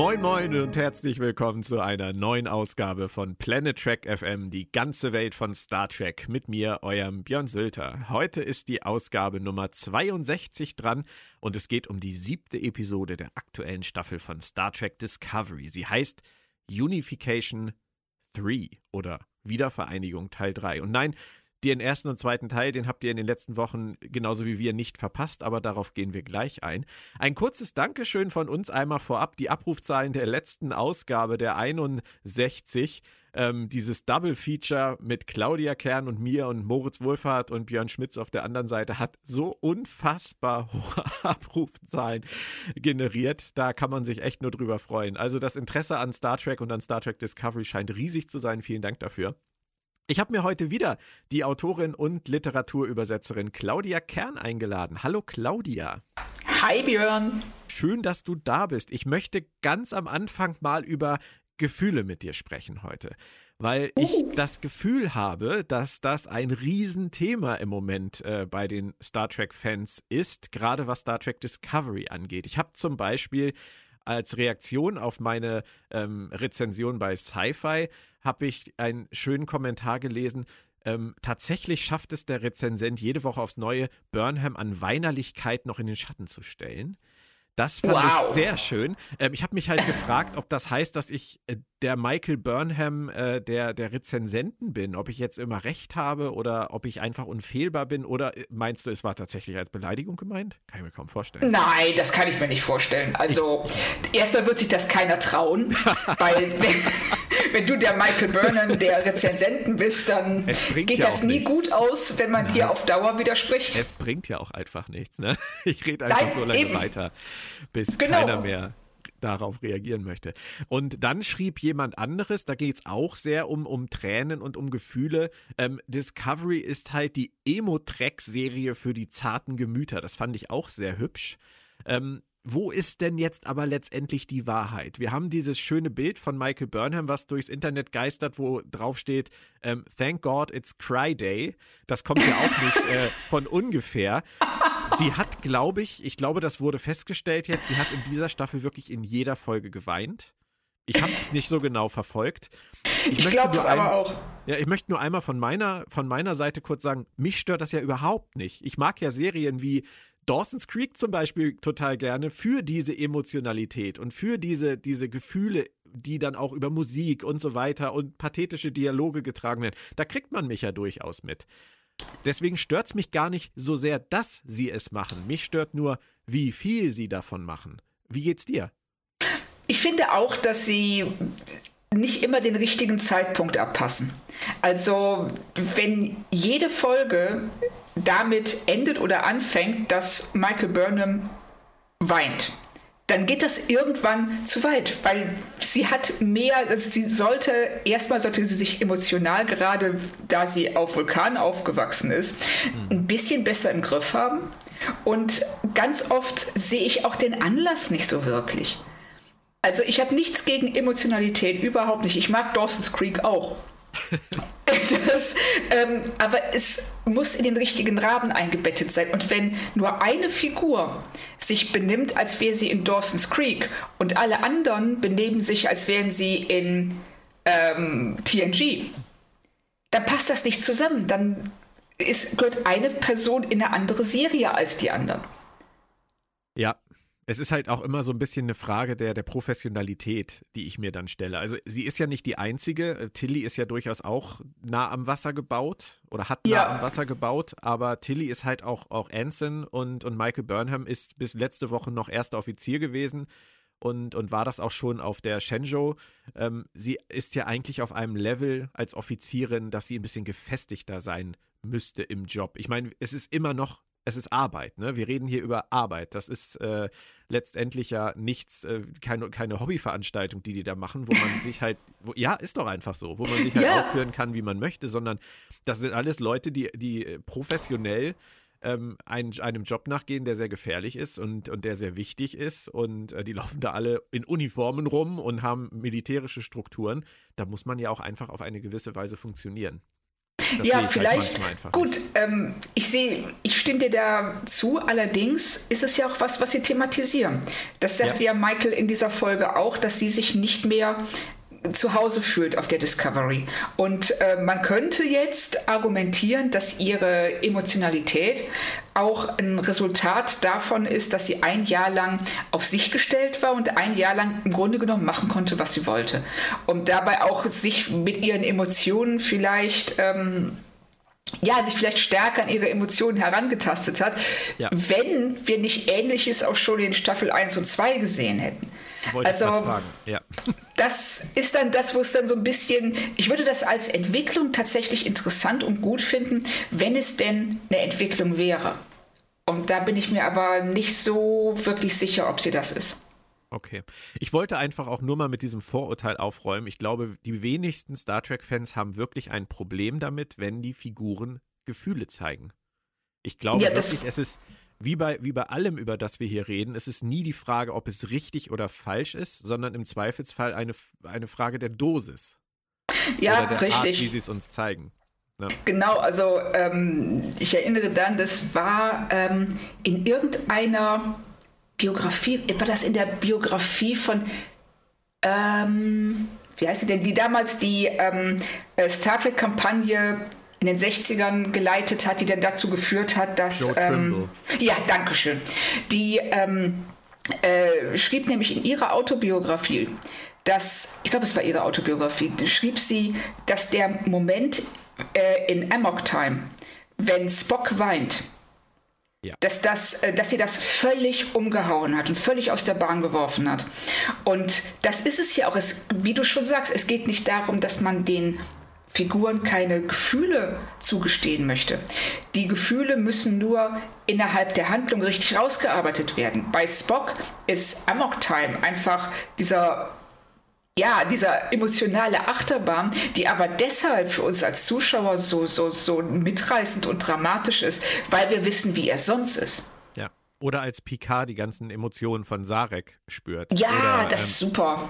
Moin Moin und herzlich willkommen zu einer neuen Ausgabe von Planet Trek FM, die ganze Welt von Star Trek, mit mir, eurem Björn Sülter. Heute ist die Ausgabe Nummer 62 dran und es geht um die siebte Episode der aktuellen Staffel von Star Trek Discovery. Sie heißt Unification 3 oder Wiedervereinigung Teil 3. Und nein, den ersten und zweiten Teil, den habt ihr in den letzten Wochen genauso wie wir nicht verpasst, aber darauf gehen wir gleich ein. Ein kurzes Dankeschön von uns einmal vorab. Die Abrufzahlen der letzten Ausgabe, der 61, ähm, dieses Double Feature mit Claudia Kern und mir und Moritz Wohlfahrt und Björn Schmitz auf der anderen Seite hat so unfassbar hohe Abrufzahlen generiert. Da kann man sich echt nur drüber freuen. Also das Interesse an Star Trek und an Star Trek Discovery scheint riesig zu sein. Vielen Dank dafür. Ich habe mir heute wieder die Autorin und Literaturübersetzerin Claudia Kern eingeladen. Hallo Claudia. Hi Björn. Schön, dass du da bist. Ich möchte ganz am Anfang mal über Gefühle mit dir sprechen heute, weil ich uh. das Gefühl habe, dass das ein Riesenthema im Moment äh, bei den Star Trek-Fans ist, gerade was Star Trek Discovery angeht. Ich habe zum Beispiel als Reaktion auf meine ähm, Rezension bei Sci-Fi habe ich einen schönen Kommentar gelesen. Ähm, tatsächlich schafft es der Rezensent jede Woche aufs Neue, Burnham an Weinerlichkeit noch in den Schatten zu stellen. Das fand wow. ich sehr schön. Ähm, ich habe mich halt gefragt, ob das heißt, dass ich äh, der Michael Burnham äh, der, der Rezensenten bin, ob ich jetzt immer recht habe oder ob ich einfach unfehlbar bin oder äh, meinst du, es war tatsächlich als Beleidigung gemeint? Kann ich mir kaum vorstellen. Nein, das kann ich mir nicht vorstellen. Also erstmal wird sich das keiner trauen, weil wenn, du der Michael Burnham der Rezensenten bist, dann geht ja das nie nichts. gut aus, wenn man Nein. dir auf Dauer widerspricht. Es bringt ja auch einfach nichts. Ne? Ich rede einfach Nein, so lange eben. weiter, bis genau. keiner mehr darauf reagieren möchte. Und dann schrieb jemand anderes, da geht es auch sehr um, um Tränen und um Gefühle. Ähm, Discovery ist halt die Emo-Track-Serie für die zarten Gemüter. Das fand ich auch sehr hübsch. Ähm, wo ist denn jetzt aber letztendlich die Wahrheit? Wir haben dieses schöne Bild von Michael Burnham, was durchs Internet geistert, wo drauf steht, ähm, Thank God it's Cry Day. Das kommt ja auch nicht äh, von ungefähr. Sie hat, glaube ich, ich glaube, das wurde festgestellt jetzt, sie hat in dieser Staffel wirklich in jeder Folge geweint. Ich habe es nicht so genau verfolgt. Ich, ich glaube es aber auch. Ja, ich möchte nur einmal von meiner, von meiner Seite kurz sagen, mich stört das ja überhaupt nicht. Ich mag ja Serien wie Dawson's Creek zum Beispiel total gerne für diese Emotionalität und für diese, diese Gefühle, die dann auch über Musik und so weiter und pathetische Dialoge getragen werden. Da kriegt man mich ja durchaus mit. Deswegen stört es mich gar nicht so sehr, dass sie es machen. Mich stört nur, wie viel sie davon machen. Wie geht's dir? Ich finde auch, dass sie nicht immer den richtigen Zeitpunkt abpassen. Also, wenn jede Folge damit endet oder anfängt, dass Michael Burnham weint, dann geht das irgendwann zu weit, weil sie hat mehr, also sie sollte, erstmal sollte sie sich emotional, gerade da sie auf Vulkan aufgewachsen ist, mhm. ein bisschen besser im Griff haben. Und ganz oft sehe ich auch den Anlass nicht so wirklich. Also ich habe nichts gegen Emotionalität, überhaupt nicht. Ich mag Dawson's Creek auch. das, ähm, aber es muss in den richtigen Rahmen eingebettet sein. Und wenn nur eine Figur sich benimmt, als wäre sie in Dawson's Creek und alle anderen benehmen sich, als wären sie in ähm, TNG, dann passt das nicht zusammen. Dann ist, gehört eine Person in eine andere Serie als die anderen. Ja, es ist halt auch immer so ein bisschen eine Frage der, der Professionalität, die ich mir dann stelle. Also sie ist ja nicht die einzige. Äh, Tilly ist ja durchaus auch nah am Wasser gebaut oder hat nah ja. am Wasser gebaut, aber Tilly ist halt auch, auch Anson und, und Michael Burnham ist bis letzte Woche noch erster Offizier gewesen und, und war das auch schon auf der Shenzhou. Ähm, sie ist ja eigentlich auf einem Level als Offizierin, dass sie ein bisschen gefestigter sein müsste im Job. Ich meine, es ist immer noch es ist Arbeit, ne? Wir reden hier über Arbeit. Das ist äh, letztendlich ja nichts, äh, keine, keine Hobbyveranstaltung, die die da machen, wo man sich halt, wo, ja, ist doch einfach so, wo man sich halt ja. aufführen kann, wie man möchte, sondern das sind alles Leute, die, die professionell ähm, ein, einem Job nachgehen, der sehr gefährlich ist und, und der sehr wichtig ist. Und äh, die laufen da alle in Uniformen rum und haben militärische Strukturen. Da muss man ja auch einfach auf eine gewisse Weise funktionieren. Das ja, halt vielleicht. Halt gut, ähm, ich sehe, ich stimme dir da zu. Allerdings ist es ja auch was, was sie thematisieren. Das sagt ja. ja Michael in dieser Folge auch, dass sie sich nicht mehr zu Hause fühlt auf der Discovery. Und äh, man könnte jetzt argumentieren, dass ihre Emotionalität auch ein Resultat davon ist, dass sie ein Jahr lang auf sich gestellt war und ein Jahr lang im Grunde genommen machen konnte, was sie wollte. Und dabei auch sich mit ihren Emotionen vielleicht... Ähm, ja, sich vielleicht stärker an ihre Emotionen herangetastet hat, ja. wenn wir nicht Ähnliches auch schon in Staffel 1 und 2 gesehen hätten. Wollte also, ja. das ist dann das, wo es dann so ein bisschen, ich würde das als Entwicklung tatsächlich interessant und gut finden, wenn es denn eine Entwicklung wäre. Und da bin ich mir aber nicht so wirklich sicher, ob sie das ist. Okay. Ich wollte einfach auch nur mal mit diesem Vorurteil aufräumen. Ich glaube, die wenigsten Star Trek-Fans haben wirklich ein Problem damit, wenn die Figuren Gefühle zeigen. Ich glaube ja, wirklich, es ist, wie bei, wie bei allem, über das wir hier reden, ist es nie die Frage, ob es richtig oder falsch ist, sondern im Zweifelsfall eine, eine Frage der Dosis. Ja, oder der richtig. Art, wie sie es uns zeigen. Ja. Genau, also ähm, ich erinnere dann, das war ähm, in irgendeiner Biografie, war das in der Biografie von, ähm, wie heißt sie denn, die damals die ähm, äh, Star Trek-Kampagne in den 60ern geleitet hat, die dann dazu geführt hat, dass. Joe ähm, ja, danke schön. Die ähm, äh, schrieb nämlich in ihrer Autobiografie, dass, ich glaube, es war ihre Autobiografie, schrieb sie, dass der Moment äh, in Amok Time, wenn Spock weint, ja. Dass, das, äh, dass sie das völlig umgehauen hat und völlig aus der Bahn geworfen hat. Und das ist es ja auch. Es, wie du schon sagst, es geht nicht darum, dass man den Figuren keine Gefühle zugestehen möchte. Die Gefühle müssen nur innerhalb der Handlung richtig rausgearbeitet werden. Bei Spock ist Amok Time einfach dieser ja, dieser emotionale Achterbahn, die aber deshalb für uns als Zuschauer so, so, so mitreißend und dramatisch ist, weil wir wissen, wie er sonst ist. Ja. Oder als Picard die ganzen Emotionen von Sarek spürt. Ja, Oder, das ist ähm, super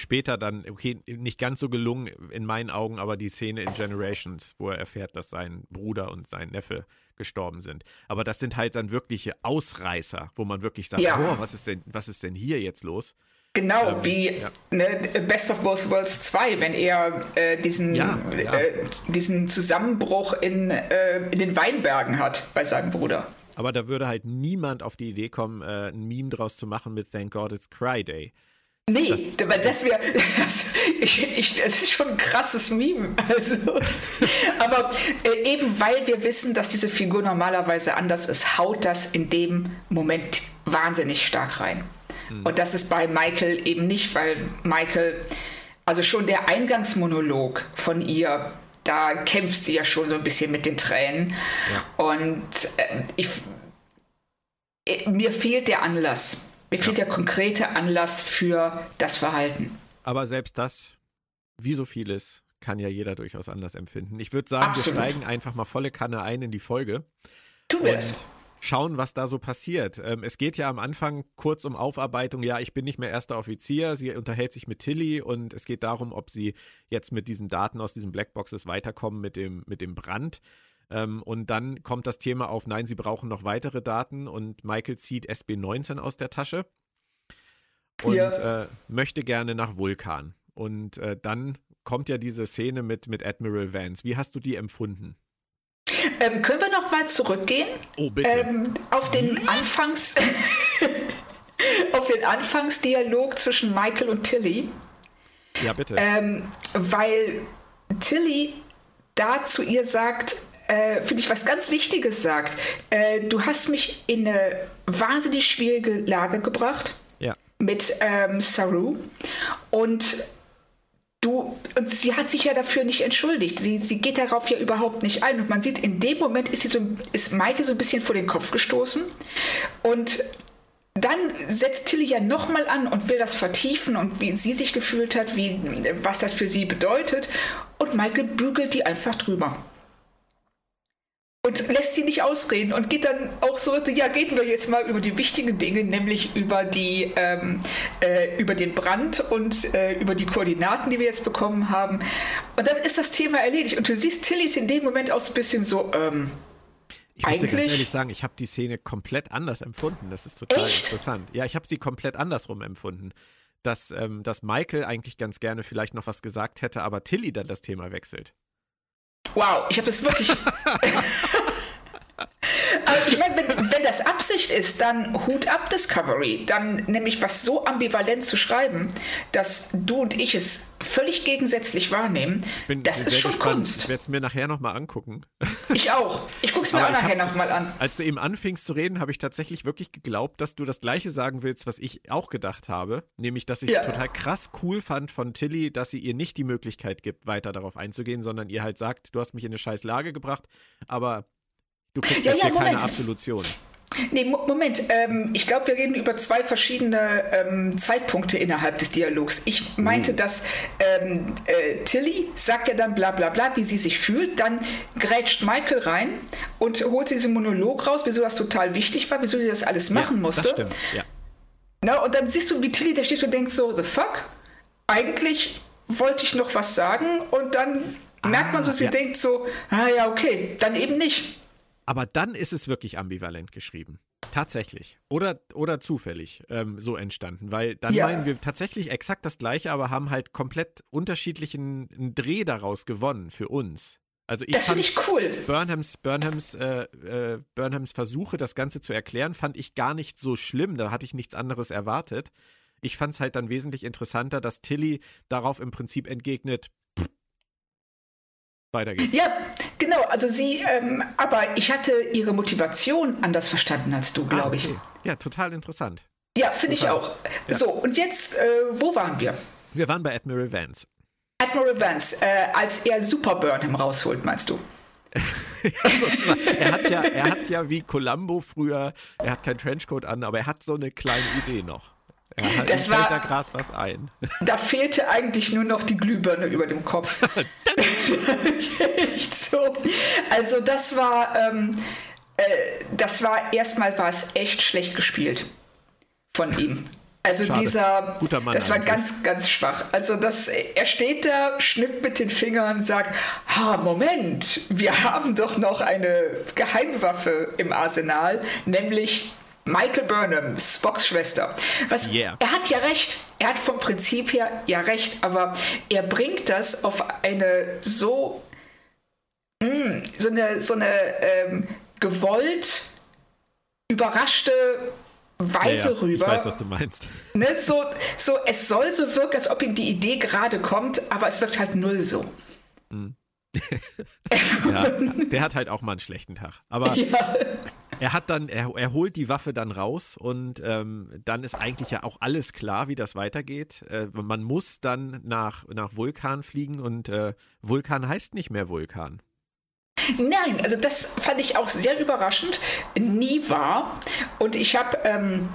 später dann, okay, nicht ganz so gelungen in meinen Augen, aber die Szene in Generations, wo er erfährt, dass sein Bruder und sein Neffe gestorben sind. Aber das sind halt dann wirkliche Ausreißer, wo man wirklich sagt, ja. oh, was ist denn, was ist denn hier jetzt los? Genau, ähm, wie ja. ne, Best of Both Worlds 2, wenn er äh, diesen, ja. Äh, diesen Zusammenbruch in, äh, in den Weinbergen hat bei seinem Bruder. Aber da würde halt niemand auf die Idee kommen, äh, ein Meme draus zu machen mit Thank God It's Cry Day. Nee, das, das wäre, also ich, das ist schon ein krasses Meme. Also, aber äh, eben weil wir wissen, dass diese Figur normalerweise anders ist, haut das in dem Moment wahnsinnig stark rein. Mhm. Und das ist bei Michael eben nicht, weil Michael, also schon der Eingangsmonolog von ihr, da kämpft sie ja schon so ein bisschen mit den Tränen. Ja. Und äh, ich, äh, mir fehlt der Anlass mir fehlt der konkrete Anlass für das Verhalten. Aber selbst das, wie so vieles, kann ja jeder durchaus anders empfinden. Ich würde sagen, Absolut. wir steigen einfach mal volle Kanne ein in die Folge. Tu es. Schauen, was da so passiert. Ähm, es geht ja am Anfang kurz um Aufarbeitung. Ja, ich bin nicht mehr erster Offizier. Sie unterhält sich mit Tilly und es geht darum, ob sie jetzt mit diesen Daten aus diesen Blackboxes weiterkommen mit dem, mit dem Brand. Ähm, und dann kommt das Thema auf, nein, sie brauchen noch weitere Daten und Michael zieht SB19 aus der Tasche und ja. äh, möchte gerne nach Vulkan. Und äh, dann kommt ja diese Szene mit, mit Admiral Vance. Wie hast du die empfunden? Ähm, können wir noch mal zurückgehen? Oh, bitte. Ähm, auf den Anfangs... auf den Anfangsdialog zwischen Michael und Tilly. Ja, bitte. Ähm, weil Tilly da zu ihr sagt, äh, finde ich, was ganz Wichtiges sagt. Äh, du hast mich in eine wahnsinnig schwierige Lage gebracht ja. mit ähm, Saru und du und sie hat sich ja dafür nicht entschuldigt. Sie, sie geht darauf ja überhaupt nicht ein und man sieht in dem Moment ist sie so ist Maike so ein bisschen vor den Kopf gestoßen und dann setzt Tilly ja nochmal an und will das vertiefen und wie sie sich gefühlt hat, wie, was das für sie bedeutet. Und Michael bügelt die einfach drüber. Und lässt sie nicht ausreden und geht dann auch so, ja, gehen wir jetzt mal über die wichtigen Dinge, nämlich über die, ähm, äh, über den Brand und äh, über die Koordinaten, die wir jetzt bekommen haben. Und dann ist das Thema erledigt. Und du siehst Tillys in dem Moment auch so ein bisschen so, ähm, ich muss dir ganz ehrlich sagen, ich habe die Szene komplett anders empfunden. Das ist total Echt? interessant. Ja, ich habe sie komplett andersrum empfunden. Dass, ähm, dass Michael eigentlich ganz gerne vielleicht noch was gesagt hätte, aber Tilly dann das Thema wechselt. Wow, ich habe das wirklich. Also ich meine, wenn, wenn, das Absicht ist, dann Hut ab Discovery. Dann nämlich was so ambivalent zu schreiben, dass du und ich es völlig gegensätzlich wahrnehmen, Bin das ist schon gespannt. Kunst. Ich werde es mir nachher nochmal angucken. Ich auch. Ich gucke es mir auch nachher nochmal an. Als du eben anfingst zu reden, habe ich tatsächlich wirklich geglaubt, dass du das Gleiche sagen willst, was ich auch gedacht habe. Nämlich, dass ich es ja. total krass cool fand von Tilly, dass sie ihr nicht die Möglichkeit gibt, weiter darauf einzugehen, sondern ihr halt sagt, du hast mich in eine scheiß Lage gebracht, aber Du kriegst ja, jetzt ja, hier keine Absolution. Nee, Moment. Ähm, ich glaube, wir reden über zwei verschiedene ähm, Zeitpunkte innerhalb des Dialogs. Ich meinte, mhm. dass ähm, äh, Tilly sagt ja dann bla bla bla, wie sie sich fühlt. Dann grätscht Michael rein und holt diesen Monolog raus, wieso das total wichtig war, wieso sie das alles machen ja, musste. Das stimmt, ja. Na, und dann siehst du, wie Tilly da steht und denkt so, the fuck? Eigentlich wollte ich noch was sagen und dann ah, merkt man so, sie ja. denkt so, ah ja, okay, dann eben nicht. Aber dann ist es wirklich ambivalent geschrieben. Tatsächlich. Oder, oder zufällig ähm, so entstanden. Weil dann ja. meinen wir tatsächlich exakt das Gleiche, aber haben halt komplett unterschiedlichen Dreh daraus gewonnen für uns. Also ich das finde ich cool. Burnhams, Burnhams, äh, äh, Burnhams Versuche, das Ganze zu erklären, fand ich gar nicht so schlimm. Da hatte ich nichts anderes erwartet. Ich fand es halt dann wesentlich interessanter, dass Tilly darauf im Prinzip entgegnet, weiter geht's. Ja, genau. Also sie, ähm, aber ich hatte ihre Motivation anders verstanden als du, glaube ah, okay. ich. Ja, total interessant. Ja, finde ich auch. Ja. So, und jetzt, äh, wo waren wir? Wir waren bei Admiral Vance. Admiral Vance, äh, als er Super Burnham rausholt, meinst du? ja, er, hat ja, er hat ja wie Columbo früher, er hat keinen Trenchcoat an, aber er hat so eine kleine Idee noch. Ja, das war, da gerade was ein. Da fehlte eigentlich nur noch die Glühbirne über dem Kopf. So. Also das war, ähm, äh, das war erstmal war es echt schlecht gespielt von ihm. Also Schade. dieser, Guter Mann das war eigentlich. ganz, ganz schwach. Also das, er steht da, schnippt mit den Fingern, sagt, ha, Moment, wir haben doch noch eine Geheimwaffe im Arsenal, nämlich Michael Burnham, Spocks Schwester. Was, yeah. Er hat ja recht. Er hat vom Prinzip her ja recht, aber er bringt das auf eine so, mh, mm, so eine, so eine ähm, gewollt überraschte Weise ja, ja. rüber. Ich weiß, was du meinst. Ne, so, so, es soll so wirken, als ob ihm die Idee gerade kommt, aber es wirkt halt null so. Mhm. ja, der hat halt auch mal einen schlechten Tag. Aber ja. Er hat dann, er, er holt die Waffe dann raus und ähm, dann ist eigentlich ja auch alles klar, wie das weitergeht. Äh, man muss dann nach, nach Vulkan fliegen und äh, Vulkan heißt nicht mehr Vulkan. Nein, also das fand ich auch sehr überraschend. Nie war. Und ich habe. Ähm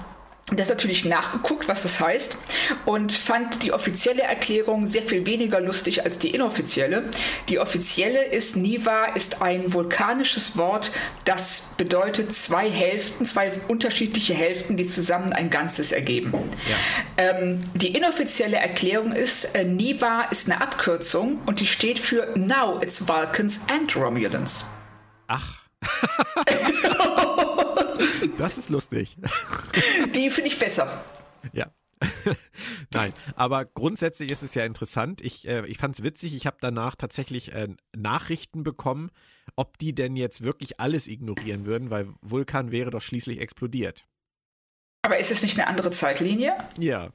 das natürlich nachgeguckt, was das heißt, und fand die offizielle Erklärung sehr viel weniger lustig als die inoffizielle. Die offizielle ist, Niva ist ein vulkanisches Wort, das bedeutet zwei Hälften, zwei unterschiedliche Hälften, die zusammen ein Ganzes ergeben. Ja. Ähm, die inoffizielle Erklärung ist, äh, Niva ist eine Abkürzung und die steht für Now it's Vulcans and Romulans. Ach. das ist lustig. Die finde ich besser. Ja. Nein, aber grundsätzlich ist es ja interessant. Ich, äh, ich fand es witzig. Ich habe danach tatsächlich äh, Nachrichten bekommen, ob die denn jetzt wirklich alles ignorieren würden, weil Vulkan wäre doch schließlich explodiert. Aber ist es nicht eine andere Zeitlinie? Ja.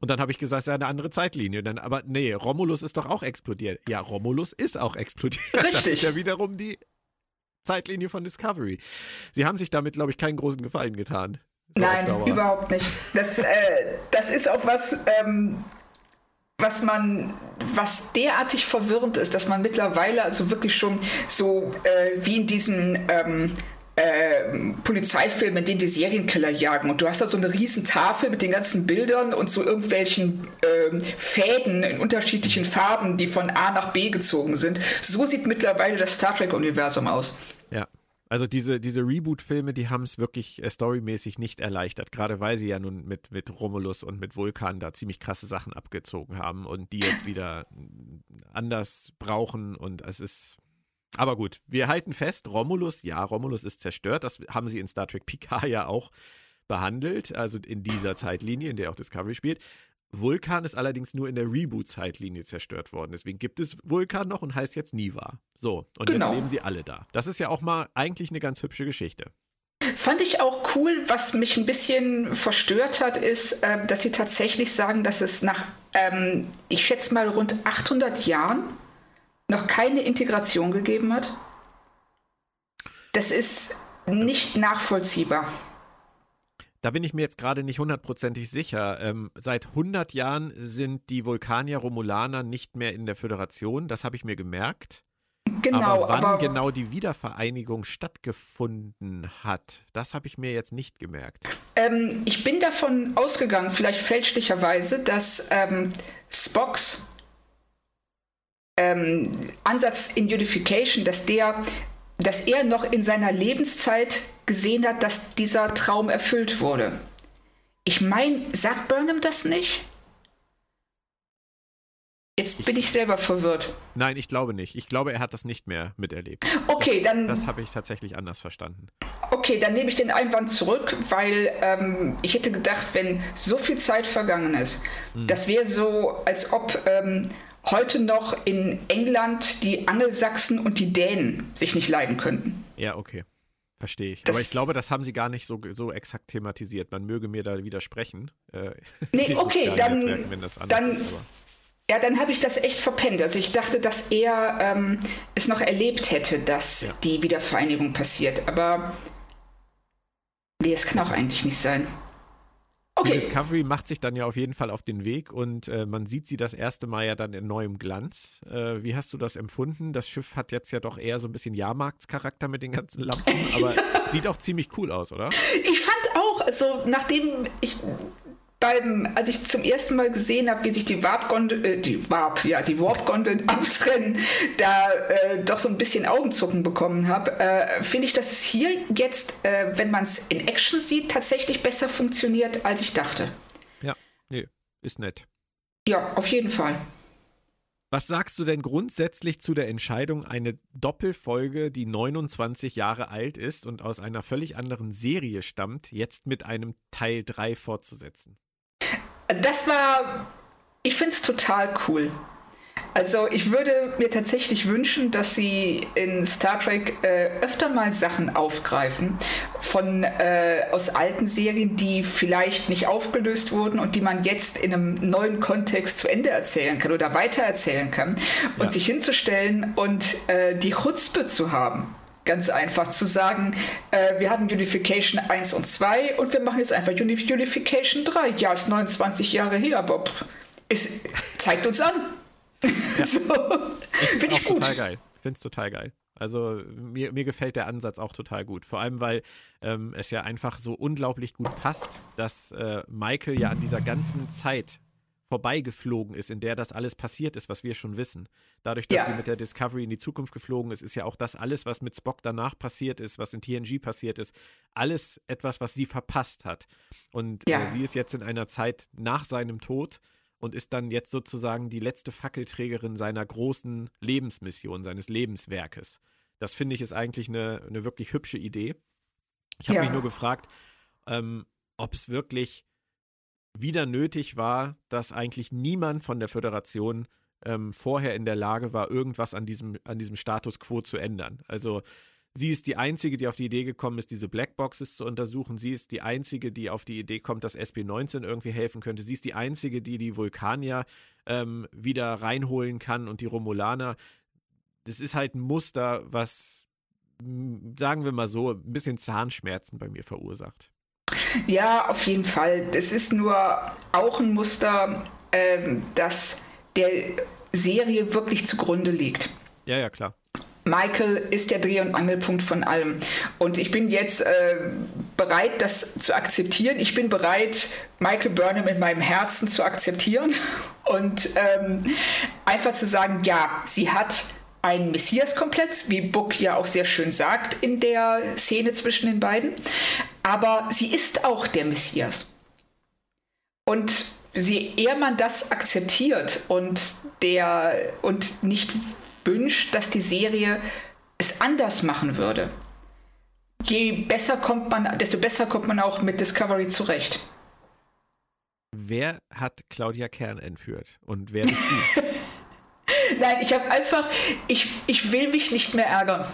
Und dann habe ich gesagt, es ist ja eine andere Zeitlinie. Dann, aber nee, Romulus ist doch auch explodiert. Ja, Romulus ist auch explodiert. Richtig. Das ist ja wiederum die Zeitlinie von Discovery. Sie haben sich damit, glaube ich, keinen großen Gefallen getan. So Nein, überhaupt nicht. Das, äh, das ist auch was, ähm, was man, was derartig verwirrend ist, dass man mittlerweile also wirklich schon so äh, wie in diesen ähm, äh, Polizeifilmen, in denen die Serienkiller jagen. Und du hast da so eine riesen Tafel mit den ganzen Bildern und so irgendwelchen äh, Fäden in unterschiedlichen Farben, die von A nach B gezogen sind. So sieht mittlerweile das Star Trek-Universum aus. Ja. Also diese, diese Reboot-Filme, die haben es wirklich äh, storymäßig nicht erleichtert, gerade weil sie ja nun mit, mit Romulus und mit Vulkan da ziemlich krasse Sachen abgezogen haben und die jetzt wieder anders brauchen und es ist aber gut, wir halten fest, Romulus, ja, Romulus ist zerstört. Das haben sie in Star Trek Picard ja auch behandelt, also in dieser Zeitlinie, in der auch Discovery spielt. Vulkan ist allerdings nur in der Reboot-Zeitlinie zerstört worden. Deswegen gibt es Vulkan noch und heißt jetzt Niva. So, und genau. jetzt leben sie alle da. Das ist ja auch mal eigentlich eine ganz hübsche Geschichte. Fand ich auch cool. Was mich ein bisschen verstört hat, ist, äh, dass sie tatsächlich sagen, dass es nach, ähm, ich schätze mal, rund 800 Jahren noch keine Integration gegeben hat. Das ist nicht nachvollziehbar. Da bin ich mir jetzt gerade nicht hundertprozentig sicher. Ähm, seit 100 Jahren sind die Vulkanier Romulaner nicht mehr in der Föderation. Das habe ich mir gemerkt. Genau. Aber wann aber genau die Wiedervereinigung stattgefunden hat, das habe ich mir jetzt nicht gemerkt. Ähm, ich bin davon ausgegangen, vielleicht fälschlicherweise, dass ähm, Spocks ähm, Ansatz in Unification, dass der, dass er noch in seiner Lebenszeit gesehen hat, dass dieser Traum erfüllt wurde. Ich meine, sagt Burnham das nicht? Jetzt bin ich selber verwirrt. Nein, ich glaube nicht. Ich glaube, er hat das nicht mehr miterlebt. Okay, das, dann. Das habe ich tatsächlich anders verstanden. Okay, dann nehme ich den Einwand zurück, weil ähm, ich hätte gedacht, wenn so viel Zeit vergangen ist, hm. das wäre so, als ob ähm, heute noch in England die Angelsachsen und die Dänen sich nicht leiden könnten. Ja, okay. Verstehe ich. Das Aber ich glaube, das haben sie gar nicht so, so exakt thematisiert. Man möge mir da widersprechen. Äh, nee, okay, dann. dann ist, ja, dann habe ich das echt verpennt. Also ich dachte, dass er ähm, es noch erlebt hätte, dass ja. die Wiedervereinigung passiert. Aber nee, es kann auch eigentlich nicht sein. Okay. Die Discovery macht sich dann ja auf jeden Fall auf den Weg und äh, man sieht sie das erste Mal ja dann in neuem Glanz. Äh, wie hast du das empfunden? Das Schiff hat jetzt ja doch eher so ein bisschen Jahrmarktscharakter mit den ganzen Lampen, aber sieht auch ziemlich cool aus, oder? Ich fand auch, also nachdem ich beim, als ich zum ersten Mal gesehen habe, wie sich die Warp-Gondel, äh, die Warp, ja, die Warp-Gondeln abtrennen, da äh, doch so ein bisschen Augenzucken bekommen habe, äh, finde ich, dass es hier jetzt, äh, wenn man es in Action sieht, tatsächlich besser funktioniert, als ich dachte. Ja, nee, ist nett. Ja, auf jeden Fall. Was sagst du denn grundsätzlich zu der Entscheidung, eine Doppelfolge, die 29 Jahre alt ist und aus einer völlig anderen Serie stammt, jetzt mit einem Teil 3 fortzusetzen? Das war, ich finde es total cool. Also ich würde mir tatsächlich wünschen, dass sie in Star Trek äh, öfter mal Sachen aufgreifen von äh, aus alten Serien, die vielleicht nicht aufgelöst wurden und die man jetzt in einem neuen Kontext zu Ende erzählen kann oder weitererzählen kann und ja. sich hinzustellen und äh, die Chutzpe zu haben Ganz einfach zu sagen, äh, wir hatten Unification 1 und 2 und wir machen jetzt einfach Unification 3. Ja, ist 29 Jahre her, aber es zeigt uns an. Ja. so. Ich finde es total geil. Ich finde es total geil. Also mir, mir gefällt der Ansatz auch total gut. Vor allem, weil ähm, es ja einfach so unglaublich gut passt, dass äh, Michael ja an dieser ganzen Zeit vorbeigeflogen ist, in der das alles passiert ist, was wir schon wissen. Dadurch, dass ja. sie mit der Discovery in die Zukunft geflogen ist, ist ja auch das alles, was mit Spock danach passiert ist, was in TNG passiert ist, alles etwas, was sie verpasst hat. Und äh, ja. äh, sie ist jetzt in einer Zeit nach seinem Tod und ist dann jetzt sozusagen die letzte Fackelträgerin seiner großen Lebensmission, seines Lebenswerkes. Das finde ich ist eigentlich eine, eine wirklich hübsche Idee. Ich habe ja. mich nur gefragt, ähm, ob es wirklich wieder nötig war, dass eigentlich niemand von der Föderation ähm, vorher in der Lage war, irgendwas an diesem, an diesem Status quo zu ändern. Also sie ist die Einzige, die auf die Idee gekommen ist, diese Blackboxes zu untersuchen. Sie ist die Einzige, die auf die Idee kommt, dass SP-19 irgendwie helfen könnte. Sie ist die Einzige, die die Vulkanier ähm, wieder reinholen kann und die Romulaner. Das ist halt ein Muster, was, sagen wir mal so, ein bisschen Zahnschmerzen bei mir verursacht. Ja, auf jeden Fall. Es ist nur auch ein Muster, ähm, das der Serie wirklich zugrunde liegt. Ja, ja, klar. Michael ist der Dreh- und Angelpunkt von allem. Und ich bin jetzt äh, bereit, das zu akzeptieren. Ich bin bereit, Michael Burnham in meinem Herzen zu akzeptieren und ähm, einfach zu sagen, ja, sie hat einen Messias-Komplex, wie Book ja auch sehr schön sagt in der Szene zwischen den beiden. Aber sie ist auch der Messias. Und je eher man das akzeptiert und, der, und nicht wünscht, dass die Serie es anders machen würde, je besser kommt man, desto besser kommt man auch mit Discovery zurecht. Wer hat Claudia Kern entführt und wer bist du? Nein, ich habe einfach, ich, ich will mich nicht mehr ärgern.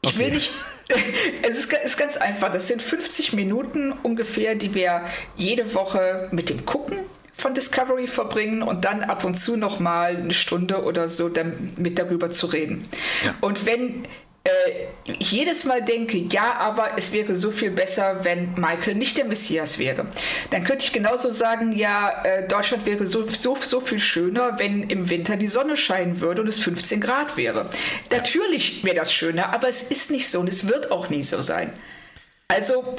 Ich okay. will nicht. es ist, ist, ganz einfach. Das sind 50 Minuten ungefähr, die wir jede Woche mit dem Gucken von Discovery verbringen und dann ab und zu noch mal eine Stunde oder so damit darüber zu reden. Ja. Und wenn äh, jedes Mal denke, ja, aber es wäre so viel besser, wenn Michael nicht der Messias wäre. Dann könnte ich genauso sagen, ja, äh, Deutschland wäre so, so, so viel schöner, wenn im Winter die Sonne scheinen würde und es 15 Grad wäre. Natürlich wäre das schöner, aber es ist nicht so und es wird auch nie so sein. Also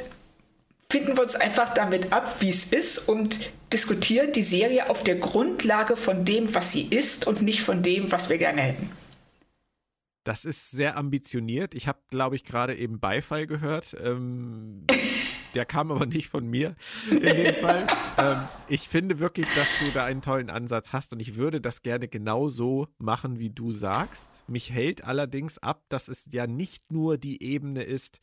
finden wir uns einfach damit ab, wie es ist und diskutieren die Serie auf der Grundlage von dem, was sie ist und nicht von dem, was wir gerne hätten. Das ist sehr ambitioniert. Ich habe, glaube ich, gerade eben Beifall gehört. Ähm, der kam aber nicht von mir in dem Fall. Ähm, ich finde wirklich, dass du da einen tollen Ansatz hast und ich würde das gerne genauso machen, wie du sagst. Mich hält allerdings ab, dass es ja nicht nur die Ebene ist,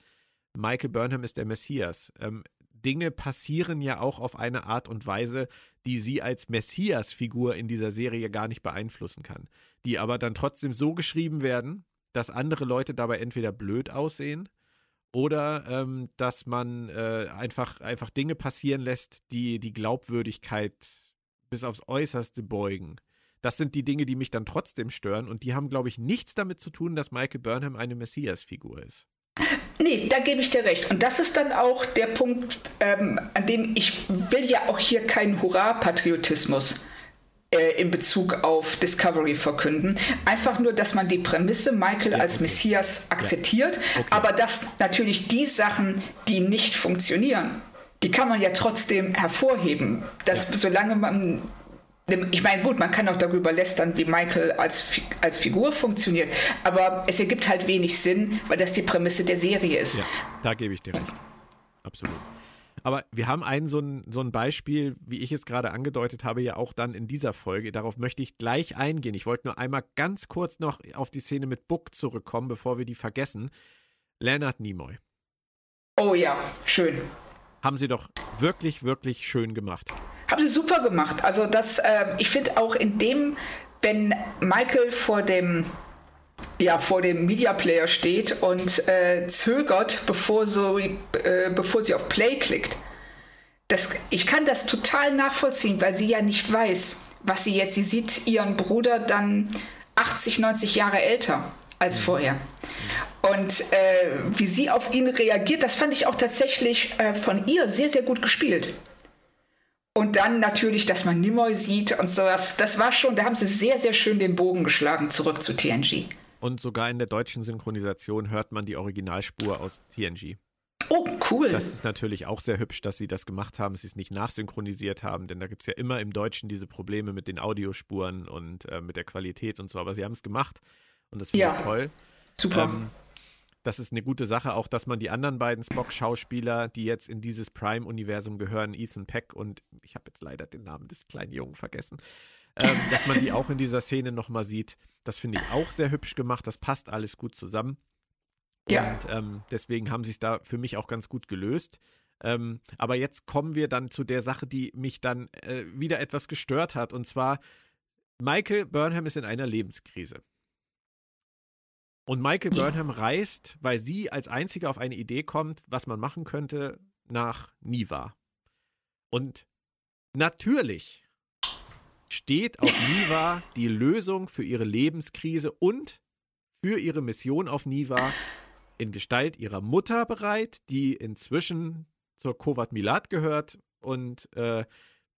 Michael Burnham ist der Messias. Ähm, Dinge passieren ja auch auf eine Art und Weise, die sie als Messias-Figur in dieser Serie gar nicht beeinflussen kann. Die aber dann trotzdem so geschrieben werden, dass andere Leute dabei entweder blöd aussehen oder ähm, dass man äh, einfach, einfach Dinge passieren lässt, die die Glaubwürdigkeit bis aufs Äußerste beugen. Das sind die Dinge, die mich dann trotzdem stören und die haben, glaube ich, nichts damit zu tun, dass Michael Burnham eine Messias-Figur ist. Nee, da gebe ich dir recht. Und das ist dann auch der Punkt, ähm, an dem ich will ja auch hier keinen Hurra-Patriotismus äh, in Bezug auf Discovery verkünden. Einfach nur, dass man die Prämisse Michael ja, als okay. Messias akzeptiert, ja. okay. aber dass natürlich die Sachen, die nicht funktionieren, die kann man ja trotzdem hervorheben. Dass ja. solange man ich meine, gut, man kann auch darüber lästern, wie Michael als, als Figur funktioniert, aber es ergibt halt wenig Sinn, weil das die Prämisse der Serie ist. Ja, da gebe ich dir recht. Absolut. Aber wir haben ein so, ein so ein Beispiel, wie ich es gerade angedeutet habe, ja auch dann in dieser Folge. Darauf möchte ich gleich eingehen. Ich wollte nur einmal ganz kurz noch auf die Szene mit Book zurückkommen, bevor wir die vergessen. Leonard Nimoy. Oh ja, schön. Haben sie doch wirklich, wirklich schön gemacht. Haben sie super gemacht. Also das, äh, ich finde auch in dem, wenn Michael vor dem ja, vor dem Media Player steht und äh, zögert, bevor, so, äh, bevor sie auf Play klickt. Das, ich kann das total nachvollziehen, weil sie ja nicht weiß, was sie jetzt. Sie sieht ihren Bruder dann 80, 90 Jahre älter als mhm. vorher. Und äh, wie sie auf ihn reagiert, das fand ich auch tatsächlich äh, von ihr sehr, sehr gut gespielt. Und dann natürlich, dass man Nimoy sieht und sowas. Das war schon, da haben sie sehr, sehr schön den Bogen geschlagen zurück zu TNG. Und sogar in der deutschen Synchronisation hört man die Originalspur aus TNG. Oh, cool. Das ist natürlich auch sehr hübsch, dass sie das gemacht haben, dass sie es nicht nachsynchronisiert haben, denn da gibt es ja immer im Deutschen diese Probleme mit den Audiospuren und äh, mit der Qualität und so, aber sie haben es gemacht und das finde ja. ich toll. Super. Ähm, das ist eine gute Sache, auch dass man die anderen beiden Spock-Schauspieler, die jetzt in dieses Prime-Universum gehören, Ethan Peck und ich habe jetzt leider den Namen des kleinen Jungen vergessen, ähm, dass man die auch in dieser Szene nochmal sieht. Das finde ich auch sehr hübsch gemacht. Das passt alles gut zusammen. Ja. Und ähm, deswegen haben sie es da für mich auch ganz gut gelöst. Ähm, aber jetzt kommen wir dann zu der Sache, die mich dann äh, wieder etwas gestört hat. Und zwar, Michael Burnham ist in einer Lebenskrise. Und Michael Burnham reist, weil sie als Einzige auf eine Idee kommt, was man machen könnte, nach Niva. Und natürlich steht auf Niva die Lösung für ihre Lebenskrise und für ihre Mission auf Niva in Gestalt ihrer Mutter bereit, die inzwischen zur Kovat Milat gehört und äh,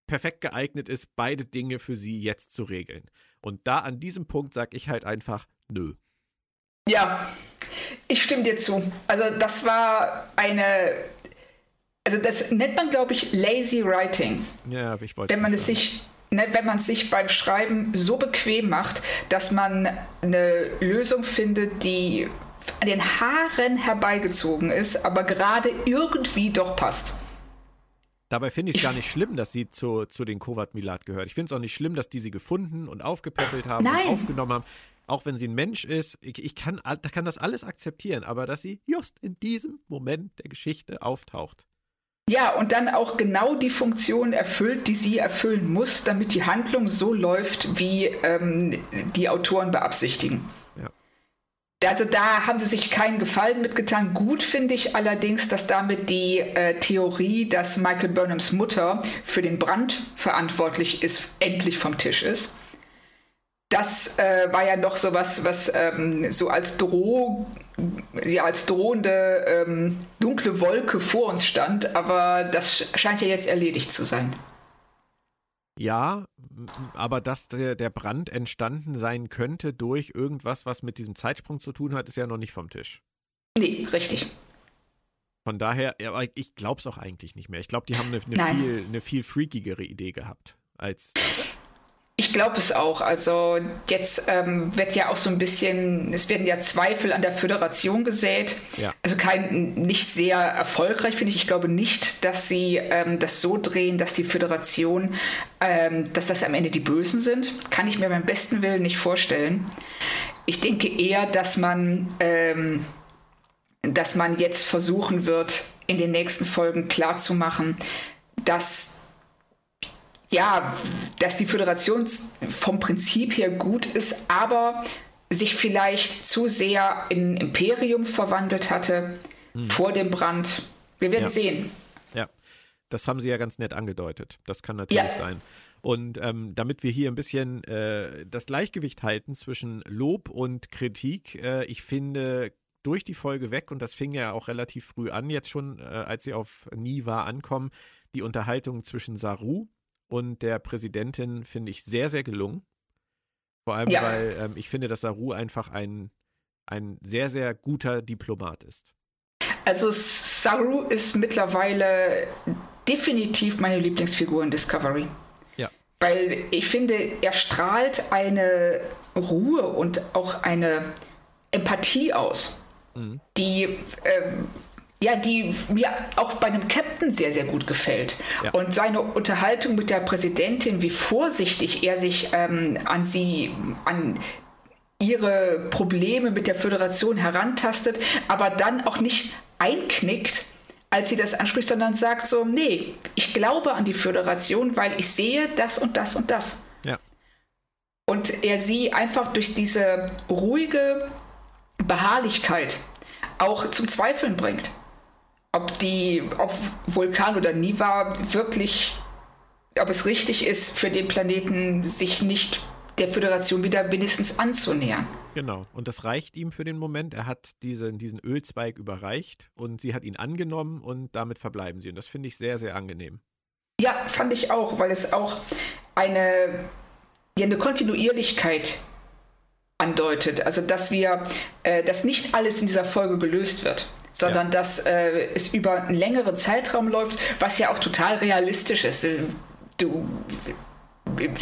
perfekt geeignet ist, beide Dinge für sie jetzt zu regeln. Und da an diesem Punkt sage ich halt einfach, nö. Ja, ich stimme dir zu. Also das war eine, also das nennt man, glaube ich, lazy writing. Ja, ich wollte. Wenn man es sich ne, wenn man sich beim Schreiben so bequem macht, dass man eine Lösung findet, die an den Haaren herbeigezogen ist, aber gerade irgendwie doch passt. Dabei finde ich es gar nicht schlimm, dass sie zu, zu den Kovat Milat gehört. Ich finde es auch nicht schlimm, dass die sie gefunden und aufgepäppelt haben Nein. und aufgenommen haben. Auch wenn sie ein Mensch ist, ich, ich kann, kann das alles akzeptieren, aber dass sie just in diesem Moment der Geschichte auftaucht. Ja, und dann auch genau die Funktion erfüllt, die sie erfüllen muss, damit die Handlung so läuft, wie ähm, die Autoren beabsichtigen. Ja. Also da haben sie sich keinen Gefallen mitgetan. Gut finde ich allerdings, dass damit die äh, Theorie, dass Michael Burnhams Mutter für den Brand verantwortlich ist, endlich vom Tisch ist das äh, war ja noch so was, was ähm, so als Droh, ja, als drohende ähm, dunkle Wolke vor uns stand, aber das scheint ja jetzt erledigt zu sein. Ja, aber dass der, der Brand entstanden sein könnte durch irgendwas, was mit diesem Zeitsprung zu tun hat, ist ja noch nicht vom Tisch. Nee, richtig. Von daher, aber ich glaube es auch eigentlich nicht mehr. Ich glaube, die haben eine, eine viel, eine viel freakigere Idee gehabt als das. Ich glaube es auch. Also jetzt ähm, wird ja auch so ein bisschen, es werden ja Zweifel an der Föderation gesät. Ja. Also kein nicht sehr erfolgreich finde ich. Ich glaube nicht, dass sie ähm, das so drehen, dass die Föderation, ähm, dass das am Ende die Bösen sind. Kann ich mir beim besten Willen nicht vorstellen. Ich denke eher, dass man, ähm, dass man jetzt versuchen wird, in den nächsten Folgen klarzumachen, dass ja, dass die Föderation vom Prinzip her gut ist, aber sich vielleicht zu sehr in Imperium verwandelt hatte hm. vor dem Brand. Wir werden ja. sehen. Ja, das haben Sie ja ganz nett angedeutet. Das kann natürlich ja. sein. Und ähm, damit wir hier ein bisschen äh, das Gleichgewicht halten zwischen Lob und Kritik, äh, ich finde durch die Folge weg, und das fing ja auch relativ früh an, jetzt schon, äh, als sie auf Niva ankommen, die Unterhaltung zwischen Saru und der Präsidentin finde ich sehr, sehr gelungen. Vor allem, ja. weil ähm, ich finde, dass Saru einfach ein, ein sehr, sehr guter Diplomat ist. Also Saru ist mittlerweile definitiv meine Lieblingsfigur in Discovery. Ja. Weil ich finde, er strahlt eine Ruhe und auch eine Empathie aus, mhm. die ähm, ja, die mir auch bei einem Captain sehr, sehr gut gefällt. Ja. Und seine Unterhaltung mit der Präsidentin, wie vorsichtig er sich ähm, an sie, an ihre Probleme mit der Föderation herantastet, aber dann auch nicht einknickt, als sie das anspricht, sondern sagt so, nee, ich glaube an die Föderation, weil ich sehe das und das und das. Ja. Und er sie einfach durch diese ruhige Beharrlichkeit auch zum Zweifeln bringt ob die, ob Vulkan oder Niva wirklich, ob es richtig ist, für den Planeten sich nicht der Föderation wieder wenigstens anzunähern. Genau, und das reicht ihm für den Moment. Er hat diese, diesen Ölzweig überreicht und sie hat ihn angenommen und damit verbleiben sie. Und das finde ich sehr, sehr angenehm. Ja, fand ich auch, weil es auch eine, ja, eine Kontinuierlichkeit andeutet. Also, dass wir, äh, dass nicht alles in dieser Folge gelöst wird sondern ja. dass äh, es über einen längeren Zeitraum läuft, was ja auch total realistisch ist. Du,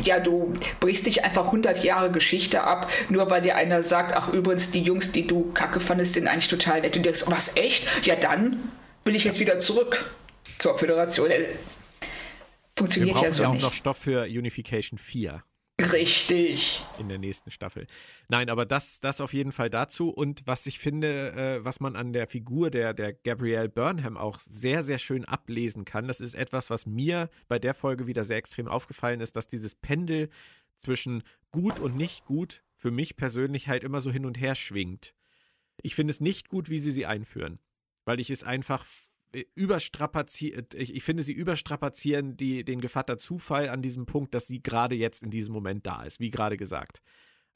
ja, du brichst dich einfach 100 Jahre Geschichte ab, nur weil dir einer sagt, ach übrigens, die Jungs, die du kacke fandest, sind eigentlich total nett. Du denkst, oh, was, echt? Ja, dann will ich jetzt wieder zurück zur Föderation. Äh, funktioniert ja so ja auch nicht. noch Stoff für Unification 4. Richtig. In der nächsten Staffel. Nein, aber das, das auf jeden Fall dazu. Und was ich finde, äh, was man an der Figur der, der Gabrielle Burnham auch sehr, sehr schön ablesen kann, das ist etwas, was mir bei der Folge wieder sehr extrem aufgefallen ist, dass dieses Pendel zwischen gut und nicht gut für mich persönlich halt immer so hin und her schwingt. Ich finde es nicht gut, wie sie sie einführen, weil ich es einfach überstrapaziert, ich, ich, finde, sie überstrapazieren die, den Gevatter Zufall an diesem Punkt, dass sie gerade jetzt in diesem Moment da ist, wie gerade gesagt.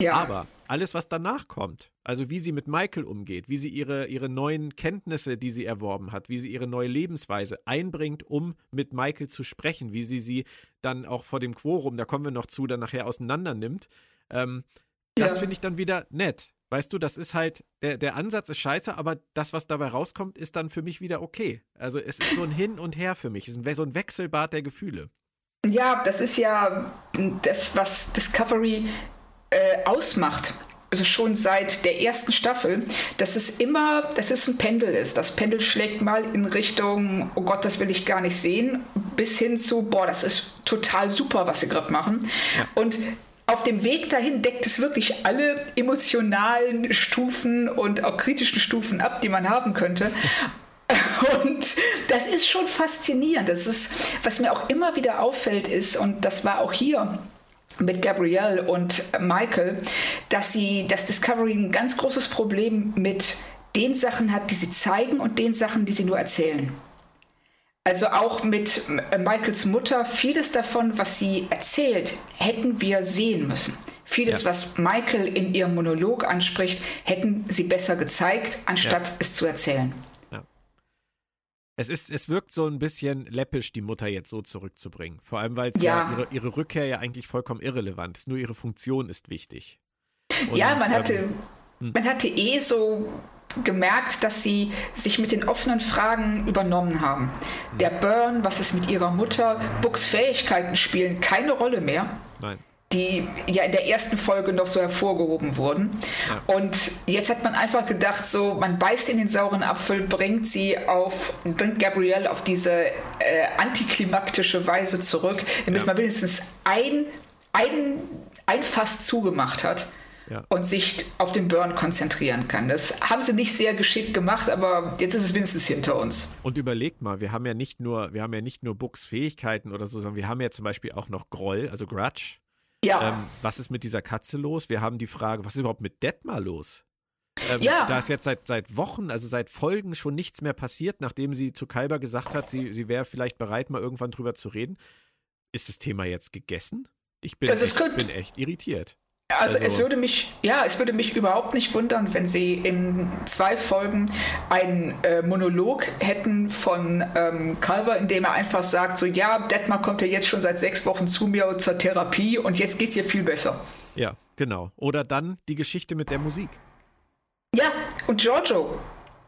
Ja. Aber alles, was danach kommt, also wie sie mit Michael umgeht, wie sie ihre, ihre neuen Kenntnisse, die sie erworben hat, wie sie ihre neue Lebensweise einbringt, um mit Michael zu sprechen, wie sie sie dann auch vor dem Quorum, da kommen wir noch zu, dann nachher auseinander nimmt, ähm, das ja. finde ich dann wieder nett. Weißt du, das ist halt, der, der Ansatz ist scheiße, aber das, was dabei rauskommt, ist dann für mich wieder okay. Also es ist so ein Hin und Her für mich. Es ist so ein Wechselbad der Gefühle. Ja, das ist ja das, was Discovery äh, ausmacht. Also schon seit der ersten Staffel, dass es immer, dass es ein Pendel ist. Das Pendel schlägt mal in Richtung, oh Gott, das will ich gar nicht sehen, bis hin zu, boah, das ist total super, was sie gerade machen. Ja. Und auf dem Weg dahin deckt es wirklich alle emotionalen Stufen und auch kritischen Stufen ab, die man haben könnte. Und das ist schon faszinierend. Das ist, was mir auch immer wieder auffällt, ist, und das war auch hier mit Gabrielle und Michael, dass sie, dass Discovery ein ganz großes Problem mit den Sachen hat, die sie zeigen und den Sachen, die sie nur erzählen. Also auch mit äh, Michaels Mutter, vieles davon, was sie erzählt, hätten wir sehen müssen. Vieles, ja. was Michael in ihrem Monolog anspricht, hätten sie besser gezeigt, anstatt ja. es zu erzählen. Ja. Es, ist, es wirkt so ein bisschen läppisch, die Mutter jetzt so zurückzubringen. Vor allem, weil ja. ja, ihre, ihre Rückkehr ja eigentlich vollkommen irrelevant ist. Nur ihre Funktion ist wichtig. Und, ja, man hatte, ähm, hm. man hatte eh so gemerkt, dass sie sich mit den offenen Fragen übernommen haben. Der Burn, was ist mit ihrer Mutter, Books Fähigkeiten spielen keine Rolle mehr. Nein. Die ja in der ersten Folge noch so hervorgehoben wurden. Ja. Und jetzt hat man einfach gedacht, so, man beißt in den sauren Apfel, bringt sie auf, bringt Gabrielle auf diese äh, antiklimaktische Weise zurück, damit ja. man wenigstens ein, ein, ein Fass zugemacht hat ja. und sich auf den Burn konzentrieren kann. Das haben sie nicht sehr geschickt gemacht, aber jetzt ist es wenigstens hinter uns. Und überlegt mal, wir haben ja nicht nur, wir haben ja nicht nur Books Fähigkeiten oder so, sondern wir haben ja zum Beispiel auch noch Groll, also Grudge. Ja. Ähm, was ist mit dieser Katze los? Wir haben die Frage, was ist überhaupt mit Detmar los? Ähm, ja. Da ist jetzt seit, seit Wochen, also seit Folgen schon nichts mehr passiert, nachdem sie zu Kalber gesagt hat, sie, sie wäre vielleicht bereit, mal irgendwann drüber zu reden. Ist das Thema jetzt gegessen? Ich bin, echt, bin echt irritiert. Also, also, es würde mich, ja, es würde mich überhaupt nicht wundern, wenn sie in zwei Folgen einen äh, Monolog hätten von ähm, Calver, in dem er einfach sagt, so ja, Detmar kommt ja jetzt schon seit sechs Wochen zu mir zur Therapie und jetzt geht's ihr viel besser. Ja, genau. Oder dann die Geschichte mit der Musik. Ja, und Giorgio.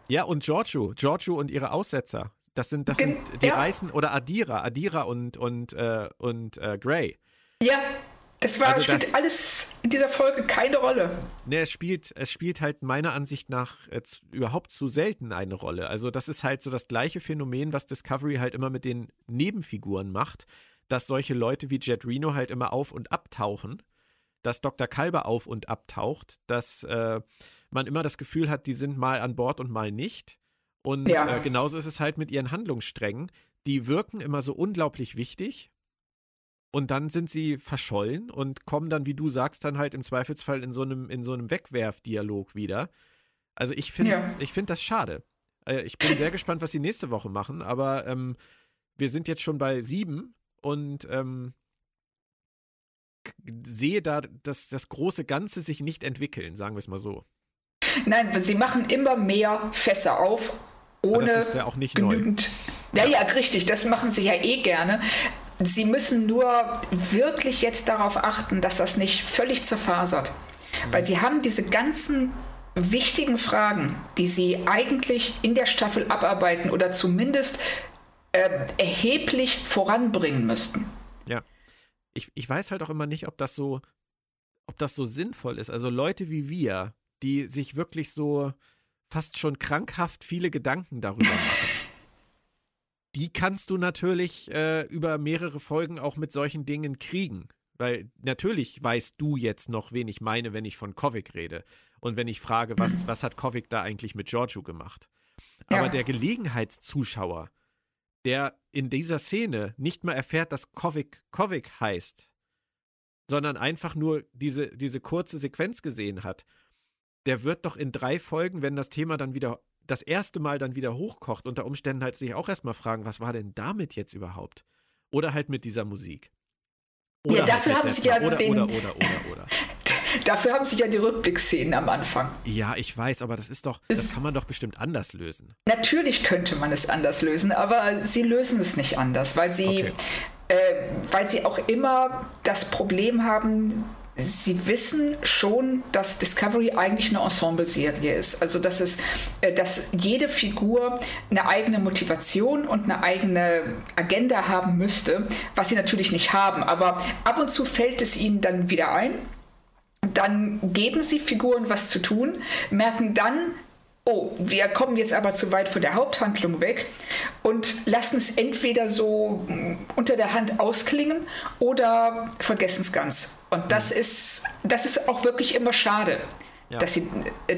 Ja, und Giorgio. Giorgio und ihre Aussetzer. Das sind, das sind die ja. Reißen oder Adira, Adira und, und, äh, und äh, Gray. Ja, das war, also spielt das, alles in dieser Folge keine Rolle. Ne, es spielt, es spielt halt meiner Ansicht nach jetzt überhaupt zu selten eine Rolle. Also das ist halt so das gleiche Phänomen, was Discovery halt immer mit den Nebenfiguren macht, dass solche Leute wie Jet Reno halt immer auf und abtauchen, dass Dr. Kalber auf und abtaucht, dass äh, man immer das Gefühl hat, die sind mal an Bord und mal nicht. Und ja. äh, genauso ist es halt mit ihren Handlungssträngen. Die wirken immer so unglaublich wichtig und dann sind sie verschollen und kommen dann, wie du sagst, dann halt im Zweifelsfall in so einem, in so einem Wegwerfdialog wieder. Also ich finde, ja. ich finde das schade. Äh, ich bin sehr gespannt, was sie nächste Woche machen, aber ähm, wir sind jetzt schon bei sieben und ähm, sehe da das, das große Ganze sich nicht entwickeln, sagen wir es mal so. Nein, sie machen immer mehr Fässer auf, ohne das ist ja auch nicht genügend. Neu. Ja, ja, richtig, das machen sie ja eh gerne. Sie müssen nur wirklich jetzt darauf achten, dass das nicht völlig zerfasert. Weil sie haben diese ganzen wichtigen Fragen, die sie eigentlich in der Staffel abarbeiten oder zumindest äh, erheblich voranbringen müssten. Ja. Ich, ich weiß halt auch immer nicht, ob das so, ob das so sinnvoll ist. Also Leute wie wir, die sich wirklich so fast schon krankhaft viele Gedanken darüber machen die kannst du natürlich äh, über mehrere Folgen auch mit solchen Dingen kriegen. Weil natürlich weißt du jetzt noch, wen ich meine, wenn ich von Kovic rede. Und wenn ich frage, was, was hat Kovic da eigentlich mit Giorgio gemacht? Aber ja. der Gelegenheitszuschauer, der in dieser Szene nicht mal erfährt, dass Kovic Kovic heißt, sondern einfach nur diese, diese kurze Sequenz gesehen hat, der wird doch in drei Folgen, wenn das Thema dann wieder das erste Mal dann wieder hochkocht, unter Umständen halt sich auch erstmal fragen, was war denn damit jetzt überhaupt? Oder halt mit dieser Musik. Oder ja, dafür halt haben sie ja oder, den, oder, oder, oder, oder. Dafür haben sie ja die Rückblickszenen am Anfang. Ja, ich weiß, aber das ist doch, es, das kann man doch bestimmt anders lösen. Natürlich könnte man es anders lösen, aber sie lösen es nicht anders, weil sie, okay. äh, weil sie auch immer das Problem haben, sie wissen schon, dass Discovery eigentlich eine Ensemble-Serie ist. Also dass es, äh, dass jede Figur eine eigene Motivation und eine eigene Agenda haben müsste, was sie natürlich nicht haben. Aber ab und zu fällt es ihnen dann wieder ein. Dann geben sie Figuren was zu tun, merken dann, oh, wir kommen jetzt aber zu weit von der Haupthandlung weg und lassen es entweder so mm, unter der Hand ausklingen oder vergessen es ganz. Und das mhm. ist, das ist auch wirklich immer schade, ja. dass, sie,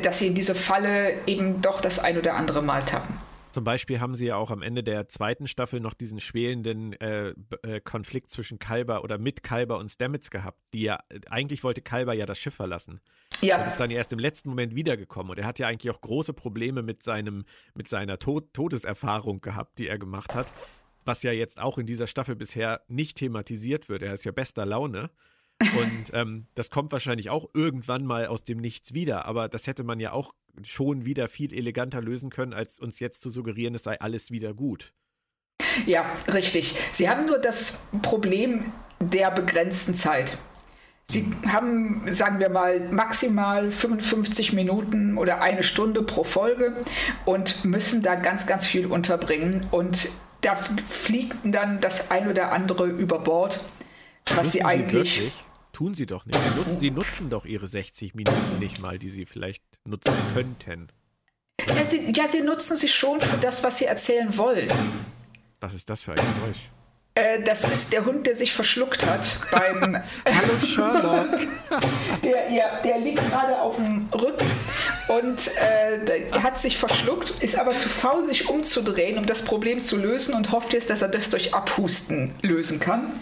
dass sie in diese Falle eben doch das ein oder andere Mal tappen. Zum Beispiel haben sie ja auch am Ende der zweiten Staffel noch diesen schwelenden äh, äh, Konflikt zwischen Kalber oder mit Kalber und Stamets gehabt, die ja, eigentlich wollte Kalber ja das Schiff verlassen. Ja. Und ist dann erst im letzten Moment wiedergekommen. Und er hat ja eigentlich auch große Probleme mit seinem, mit seiner Tod Todeserfahrung gehabt, die er gemacht hat. Was ja jetzt auch in dieser Staffel bisher nicht thematisiert wird. Er ist ja bester Laune. Und ähm, das kommt wahrscheinlich auch irgendwann mal aus dem Nichts wieder. Aber das hätte man ja auch schon wieder viel eleganter lösen können, als uns jetzt zu suggerieren, es sei alles wieder gut. Ja, richtig. Sie haben nur das Problem der begrenzten Zeit. Sie haben, sagen wir mal, maximal 55 Minuten oder eine Stunde pro Folge und müssen da ganz, ganz viel unterbringen. Und da fliegt dann das ein oder andere über Bord, was sie eigentlich. Sie Tun sie doch nicht. Sie nutzen, sie nutzen doch ihre 60 Minuten nicht mal, die sie vielleicht nutzen könnten. Ja sie, ja, sie nutzen sie schon für das, was sie erzählen wollen. Was ist das für ein Geräusch? Äh, das ist der Hund, der sich verschluckt hat beim. Hallo Sherlock! der, ja, der liegt gerade auf dem Rücken und äh, hat sich verschluckt, ist aber zu faul, sich umzudrehen, um das Problem zu lösen und hofft jetzt, dass er das durch Abhusten lösen kann.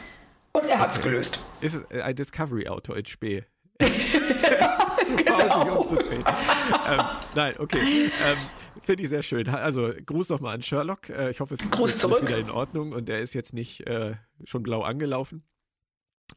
Und er hat es gelöst. Ist es ein Discovery-Auto in Spee? zu faul, genau. sich umzudrehen. ähm, nein, okay. Ähm, Finde ich sehr schön. Also Gruß nochmal an Sherlock. Äh, ich hoffe, es ist alles wieder in Ordnung und er ist jetzt nicht äh, schon blau angelaufen.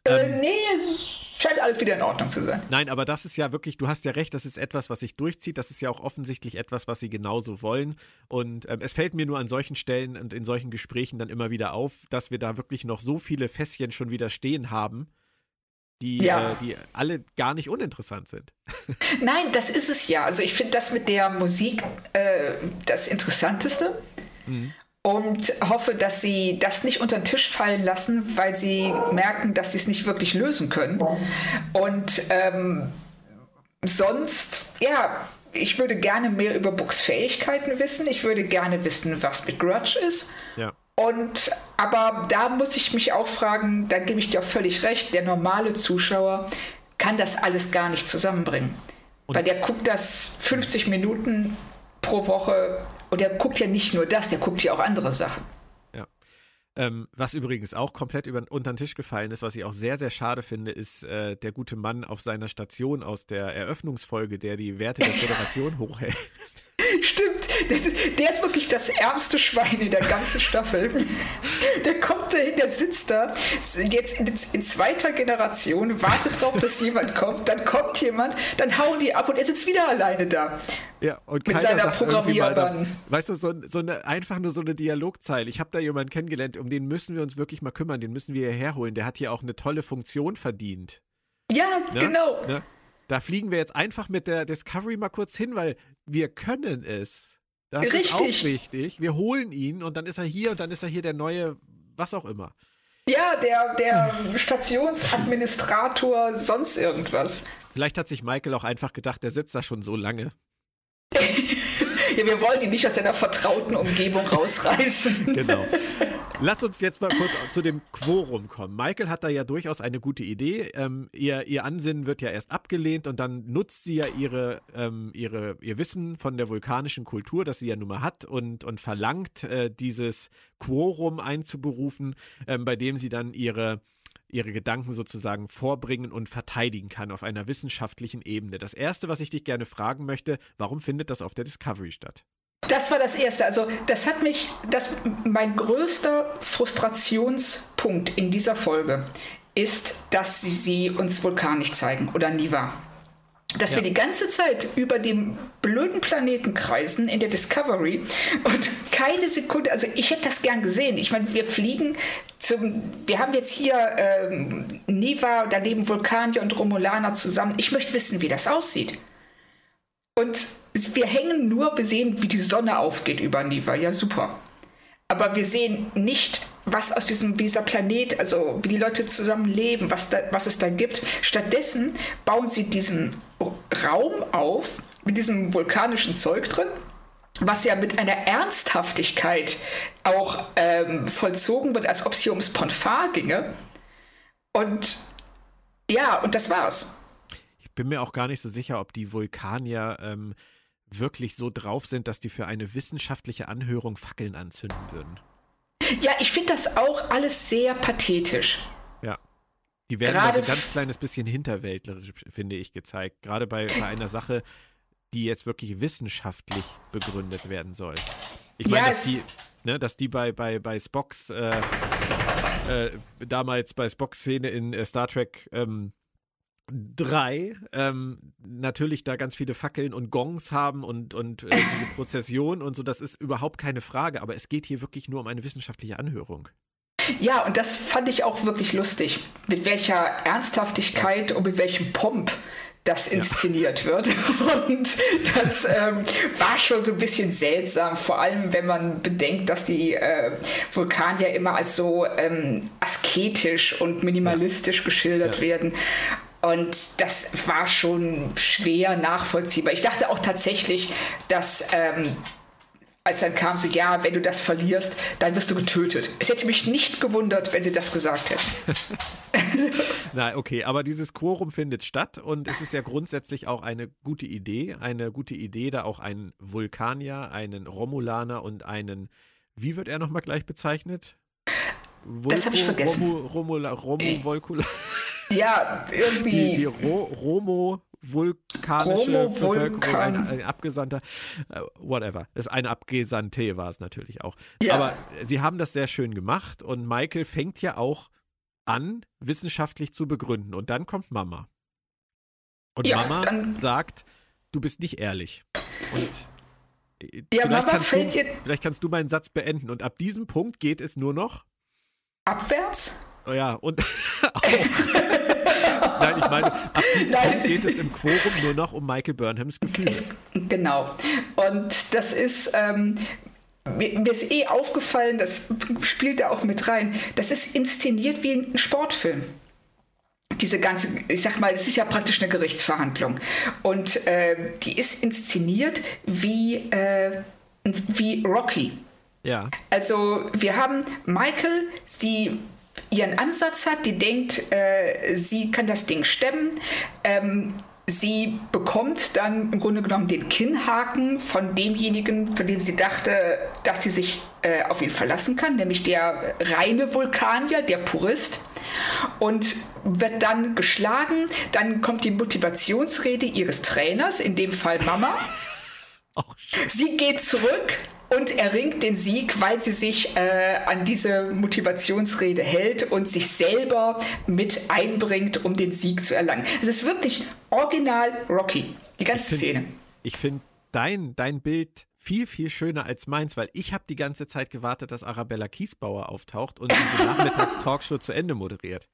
Äh, ähm, nee, es scheint alles wieder in Ordnung zu sein. Nein, aber das ist ja wirklich, du hast ja recht, das ist etwas, was sich durchzieht. Das ist ja auch offensichtlich etwas, was sie genauso wollen. Und ähm, es fällt mir nur an solchen Stellen und in solchen Gesprächen dann immer wieder auf, dass wir da wirklich noch so viele Fässchen schon wieder stehen haben, die, ja. äh, die alle gar nicht uninteressant sind. Nein, das ist es ja. Also ich finde das mit der Musik äh, das Interessanteste. Mhm. Und hoffe, dass sie das nicht unter den Tisch fallen lassen, weil sie merken, dass sie es nicht wirklich lösen können. Und ähm, sonst, ja, ich würde gerne mehr über Books Fähigkeiten wissen. Ich würde gerne wissen, was mit Grudge ist. Ja. Und aber da muss ich mich auch fragen, da gebe ich dir auch völlig recht, der normale Zuschauer kann das alles gar nicht zusammenbringen. Und Weil der guckt das 50 Minuten pro Woche und der guckt ja nicht nur das, der guckt ja auch andere Sachen. Ja. Ähm, was übrigens auch komplett über, unter den Tisch gefallen ist, was ich auch sehr, sehr schade finde, ist äh, der gute Mann auf seiner Station aus der Eröffnungsfolge, der die Werte der Föderation hochhält. Stimmt, ist, der ist wirklich das ärmste Schwein in der ganzen Staffel. Der kommt dahin, der sitzt da, jetzt in, in, zweiter Generation, wartet drauf, dass jemand kommt, dann kommt jemand, dann hauen die ab und er sitzt wieder alleine da. Ja, und mit seiner Programmierbahn. Weißt du, so, so eine, einfach nur so eine Dialogzeile. Ich habe da jemanden kennengelernt, um den müssen wir uns wirklich mal kümmern, den müssen wir hierher holen. Der hat hier auch eine tolle Funktion verdient. Ja, ne? genau. Ne? Da fliegen wir jetzt einfach mit der Discovery mal kurz hin, weil wir können es. Das Richtig. ist auch wichtig. Wir holen ihn und dann ist er hier und dann ist er hier der neue, was auch immer. Ja, der, der Stationsadministrator, sonst irgendwas. Vielleicht hat sich Michael auch einfach gedacht, der sitzt da schon so lange. ja, wir wollen ihn nicht aus seiner vertrauten Umgebung rausreißen. genau. Lass uns jetzt mal kurz zu dem Quorum kommen. Michael hat da ja durchaus eine gute Idee. Ähm, ihr, ihr Ansinnen wird ja erst abgelehnt und dann nutzt sie ja ihre, ähm, ihre, ihr Wissen von der vulkanischen Kultur, das sie ja nun mal hat, und, und verlangt, äh, dieses Quorum einzuberufen, ähm, bei dem sie dann ihre ihre Gedanken sozusagen vorbringen und verteidigen kann auf einer wissenschaftlichen Ebene. Das Erste, was ich dich gerne fragen möchte, warum findet das auf der Discovery statt? Das war das Erste. Also das hat mich, das, mein größter Frustrationspunkt in dieser Folge ist, dass sie, sie uns Vulkan nicht zeigen oder Niva dass ja. wir die ganze Zeit über dem blöden Planeten kreisen in der Discovery und keine Sekunde, also ich hätte das gern gesehen. Ich meine, wir fliegen zum, wir haben jetzt hier ähm, Niva, da leben Vulkanier und Romulaner zusammen. Ich möchte wissen, wie das aussieht. Und wir hängen nur, wir sehen, wie die Sonne aufgeht über Niva. Ja, super. Aber wir sehen nicht, was aus diesem, dieser Planet, also wie die Leute zusammen leben, was, da, was es da gibt. Stattdessen bauen sie diesen Raum auf mit diesem vulkanischen Zeug drin was ja mit einer Ernsthaftigkeit auch ähm, vollzogen wird, als ob es hier ums Ponfar ginge. Und ja, und das war's. Ich bin mir auch gar nicht so sicher, ob die Vulkanier ähm, wirklich so drauf sind, dass die für eine wissenschaftliche Anhörung Fackeln anzünden würden. Ja, ich finde das auch alles sehr pathetisch. Ja. Die werden Gerade da so ein ganz kleines bisschen hinterwäldlerisch, finde ich, gezeigt. Gerade bei, bei einer Sache, die jetzt wirklich wissenschaftlich begründet werden soll. Ich meine, yes. dass die, ne, dass die bei, bei, bei Spocks, äh, äh, damals bei Spocks Szene in äh, Star Trek ähm, 3 ähm, natürlich da ganz viele Fackeln und Gongs haben und, und äh, diese Prozession und so, das ist überhaupt keine Frage, aber es geht hier wirklich nur um eine wissenschaftliche Anhörung. Ja, und das fand ich auch wirklich lustig, mit welcher Ernsthaftigkeit und mit welchem Pomp das inszeniert ja. wird. Und das ähm, war schon so ein bisschen seltsam, vor allem wenn man bedenkt, dass die äh, Vulkanier immer als so ähm, asketisch und minimalistisch ja. geschildert ja. werden. Und das war schon schwer nachvollziehbar. Ich dachte auch tatsächlich, dass ähm, als dann kam sie, ja, wenn du das verlierst, dann wirst du getötet. Es hätte mich nicht gewundert, wenn sie das gesagt hätten. Na, okay, aber dieses Quorum findet statt und es ist ja grundsätzlich auch eine gute Idee, eine gute Idee, da auch einen Vulkanier, einen Romulaner und einen, wie wird er nochmal gleich bezeichnet? Vulko, das habe ich vergessen. Romu, Romula, Romu, Volkula. Ja, irgendwie. Die, die Ro, Romo vulkanische Bevölkerung, ein, ein, Abgesandter, uh, whatever. Das ist eine Abgesandte war es natürlich auch. Ja. Aber sie haben das sehr schön gemacht und Michael fängt ja auch an, wissenschaftlich zu begründen. Und dann kommt Mama. Und ja, Mama sagt, du bist nicht ehrlich. Und äh, ja, vielleicht, Mama kannst du, vielleicht kannst du meinen Satz beenden. Und ab diesem Punkt geht es nur noch abwärts. Oh ja, und auch. Nein, ich meine, ab diesem Nein. Punkt geht es im Quorum nur noch um Michael Burnhams Gefühle. Genau. Und das ist. Ähm, mir, mir ist eh aufgefallen, das spielt da auch mit rein, das ist inszeniert wie ein Sportfilm diese ganze, ich sag mal, es ist ja praktisch eine Gerichtsverhandlung. Und äh, die ist inszeniert wie, äh, wie Rocky. Ja. Also wir haben Michael, sie ihren Ansatz hat, die denkt, äh, sie kann das Ding stemmen. Ähm, sie bekommt dann im Grunde genommen den Kinnhaken von demjenigen, von dem sie dachte, dass sie sich äh, auf ihn verlassen kann, nämlich der reine Vulkanier, der Purist. Und wird dann geschlagen. Dann kommt die Motivationsrede ihres Trainers, in dem Fall Mama. sie geht zurück und erringt den Sieg, weil sie sich äh, an diese Motivationsrede hält und sich selber mit einbringt, um den Sieg zu erlangen. Es ist wirklich original Rocky, die ganze ich find, Szene. Ich finde dein, dein Bild viel, viel schöner als meins, weil ich habe die ganze Zeit gewartet, dass Arabella Kiesbauer auftaucht und diese Nachmittagstalkshow zu Ende moderiert.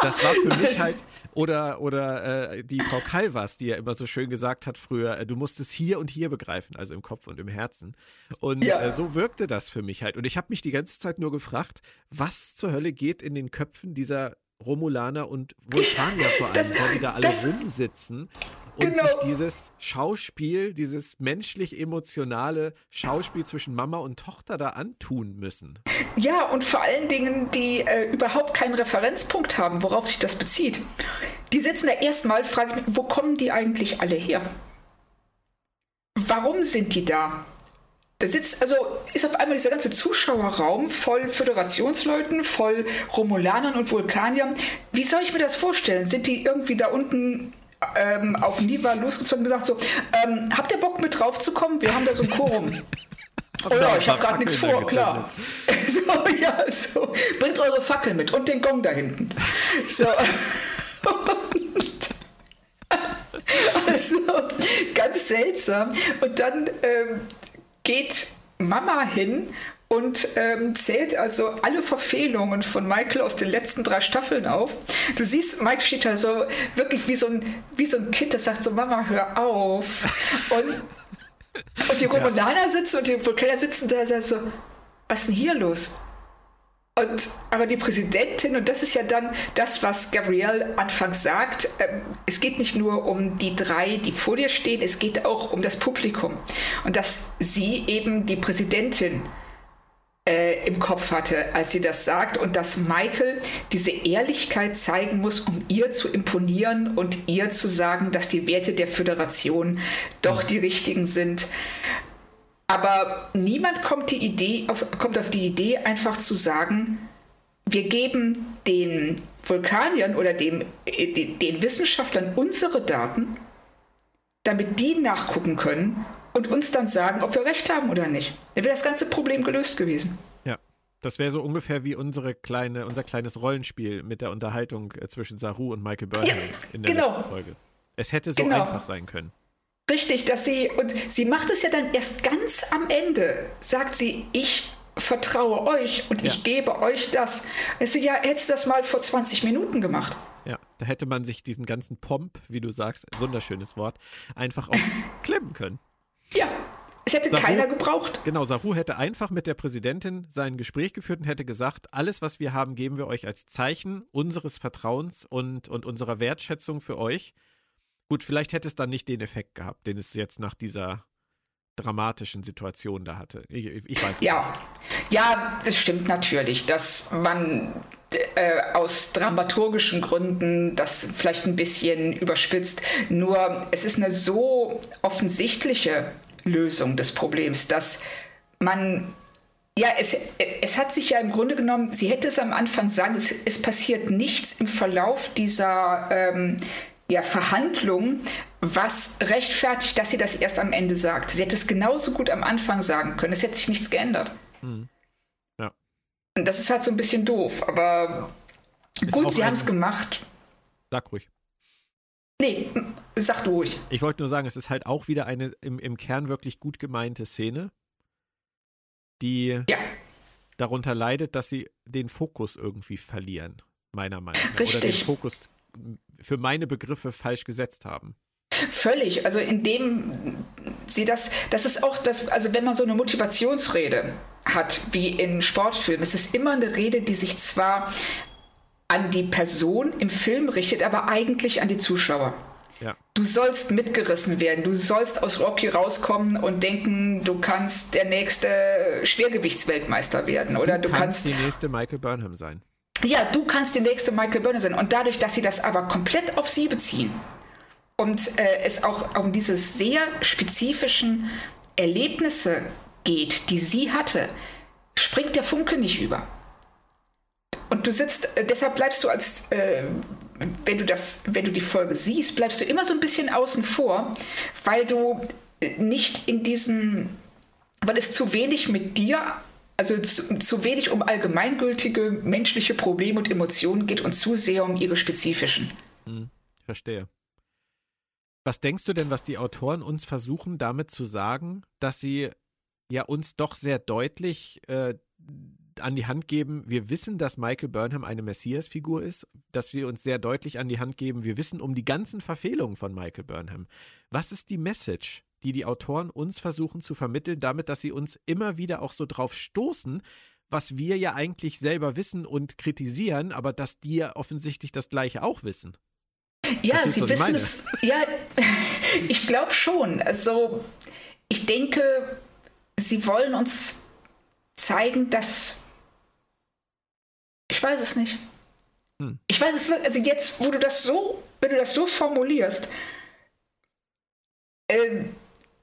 Das war für mich halt, oder, oder äh, die Frau Calvas, die ja immer so schön gesagt hat früher, äh, du musst es hier und hier begreifen, also im Kopf und im Herzen. Und ja. äh, so wirkte das für mich halt. Und ich habe mich die ganze Zeit nur gefragt, was zur Hölle geht in den Köpfen dieser Romulaner und Vulkanier vor allem, das, wo die da alle rumsitzen und genau. sich dieses Schauspiel, dieses menschlich-emotionale Schauspiel zwischen Mama und Tochter da antun müssen. Ja, und vor allen Dingen, die äh, überhaupt keinen Referenzpunkt haben, worauf sich das bezieht. Die sitzen da erstmal, fragen, wo kommen die eigentlich alle her? Warum sind die da? Da sitzt, also ist auf einmal dieser ganze Zuschauerraum voll Föderationsleuten, voll Romulanern und Vulkaniern. Wie soll ich mir das vorstellen? Sind die irgendwie da unten ähm, auf Niva losgezogen und gesagt so, ähm, habt ihr Bock mit drauf zu kommen? Wir haben da so ein Quorum. Oh ja, ich habe gerade nichts vor, klar. so, ja, so. Bringt eure Fackel mit und den Gong da hinten. So. also, ganz seltsam. Und dann ähm, geht Mama hin und ähm, zählt also alle Verfehlungen von Michael aus den letzten drei Staffeln auf. Du siehst, Mike steht da so wirklich wie so ein, wie so ein Kind, das sagt so, Mama, hör auf. Und, und die Romulaner ja. sitzen und die Vulkaner sitzen da so, was ist denn hier los? Und, aber die Präsidentin, und das ist ja dann das, was Gabrielle anfangs sagt, äh, es geht nicht nur um die drei, die vor dir stehen, es geht auch um das Publikum. Und dass sie eben die Präsidentin äh, im Kopf hatte, als sie das sagt und dass Michael diese Ehrlichkeit zeigen muss, um ihr zu imponieren und ihr zu sagen, dass die Werte der Föderation doch die richtigen sind. Aber niemand kommt, die Idee auf, kommt auf die Idee, einfach zu sagen, wir geben den Vulkaniern oder dem, äh, den, den Wissenschaftlern unsere Daten, damit die nachgucken können und uns dann sagen, ob wir recht haben oder nicht. Dann wäre das ganze Problem gelöst gewesen. Ja, das wäre so ungefähr wie unsere kleine, unser kleines Rollenspiel mit der Unterhaltung äh, zwischen Saru und Michael Burnham ja, in der genau. letzten Folge. Es hätte so genau. einfach sein können. Richtig, dass sie, und sie macht es ja dann erst ganz am Ende, sagt sie, ich vertraue euch und ja. ich gebe euch das. Also ja, hättest du das mal vor 20 Minuten gemacht. Ja, da hätte man sich diesen ganzen Pomp, wie du sagst, wunderschönes Wort, einfach auch klemmen können. Ja, es hätte Saru, keiner gebraucht. Genau, Saru hätte einfach mit der Präsidentin sein Gespräch geführt und hätte gesagt, alles, was wir haben, geben wir euch als Zeichen unseres Vertrauens und, und unserer Wertschätzung für euch. Gut, vielleicht hätte es dann nicht den Effekt gehabt, den es jetzt nach dieser dramatischen Situation da hatte. Ich, ich weiß ja. nicht. Ja, es stimmt natürlich, dass man äh, aus dramaturgischen Gründen das vielleicht ein bisschen überspitzt. Nur es ist eine so offensichtliche Lösung des Problems, dass man ja, es, es hat sich ja im Grunde genommen, sie hätte es am Anfang sagen, es, es passiert nichts im Verlauf dieser ähm, ja, Verhandlung, was rechtfertigt, dass sie das erst am Ende sagt. Sie hätte es genauso gut am Anfang sagen können. Es hätte sich nichts geändert. Mhm. Ja. Und das ist halt so ein bisschen doof, aber ist gut, sie haben es gemacht. Sag ruhig. Nee, sag du ruhig. Ich wollte nur sagen, es ist halt auch wieder eine im, im Kern wirklich gut gemeinte Szene, die ja. darunter leidet, dass sie den Fokus irgendwie verlieren, meiner Meinung nach. Richtig. Oder den Fokus für meine Begriffe falsch gesetzt haben. Völlig. Also indem sie das, das ist auch das, also wenn man so eine Motivationsrede hat, wie in Sportfilmen, es ist immer eine Rede, die sich zwar an die Person im Film richtet, aber eigentlich an die Zuschauer. Ja. Du sollst mitgerissen werden, du sollst aus Rocky rauskommen und denken, du kannst der nächste Schwergewichtsweltmeister werden oder du, du kannst, kannst die nächste Michael Burnham sein. Ja, du kannst die nächste Michael Burnham sein. Und dadurch, dass sie das aber komplett auf sie beziehen und äh, es auch um diese sehr spezifischen Erlebnisse geht, die sie hatte, springt der Funke nicht über. Und du sitzt, äh, deshalb bleibst du als, äh, wenn du das, wenn du die Folge siehst, bleibst du immer so ein bisschen außen vor, weil du nicht in diesen, weil es zu wenig mit dir also zu, zu, wenig um allgemeingültige menschliche Probleme und Emotionen geht und zu sehr um ihre spezifischen. Hm, verstehe. Was denkst du denn, was die Autoren uns versuchen damit zu sagen, dass sie ja uns doch sehr deutlich äh, an die Hand geben, wir wissen, dass Michael Burnham eine Messias-Figur ist, dass wir uns sehr deutlich an die Hand geben, wir wissen um die ganzen Verfehlungen von Michael Burnham. Was ist die Message? Die die Autoren uns versuchen zu vermitteln, damit, dass sie uns immer wieder auch so drauf stoßen, was wir ja eigentlich selber wissen und kritisieren, aber dass die ja offensichtlich das Gleiche auch wissen. Ja, Verstehst, sie wissen es. Ja, ich glaube schon. Also, ich denke, sie wollen uns zeigen, dass. Ich weiß es nicht. Hm. Ich weiß es wirklich. Also, jetzt, wo du das so, wenn du das so formulierst, äh,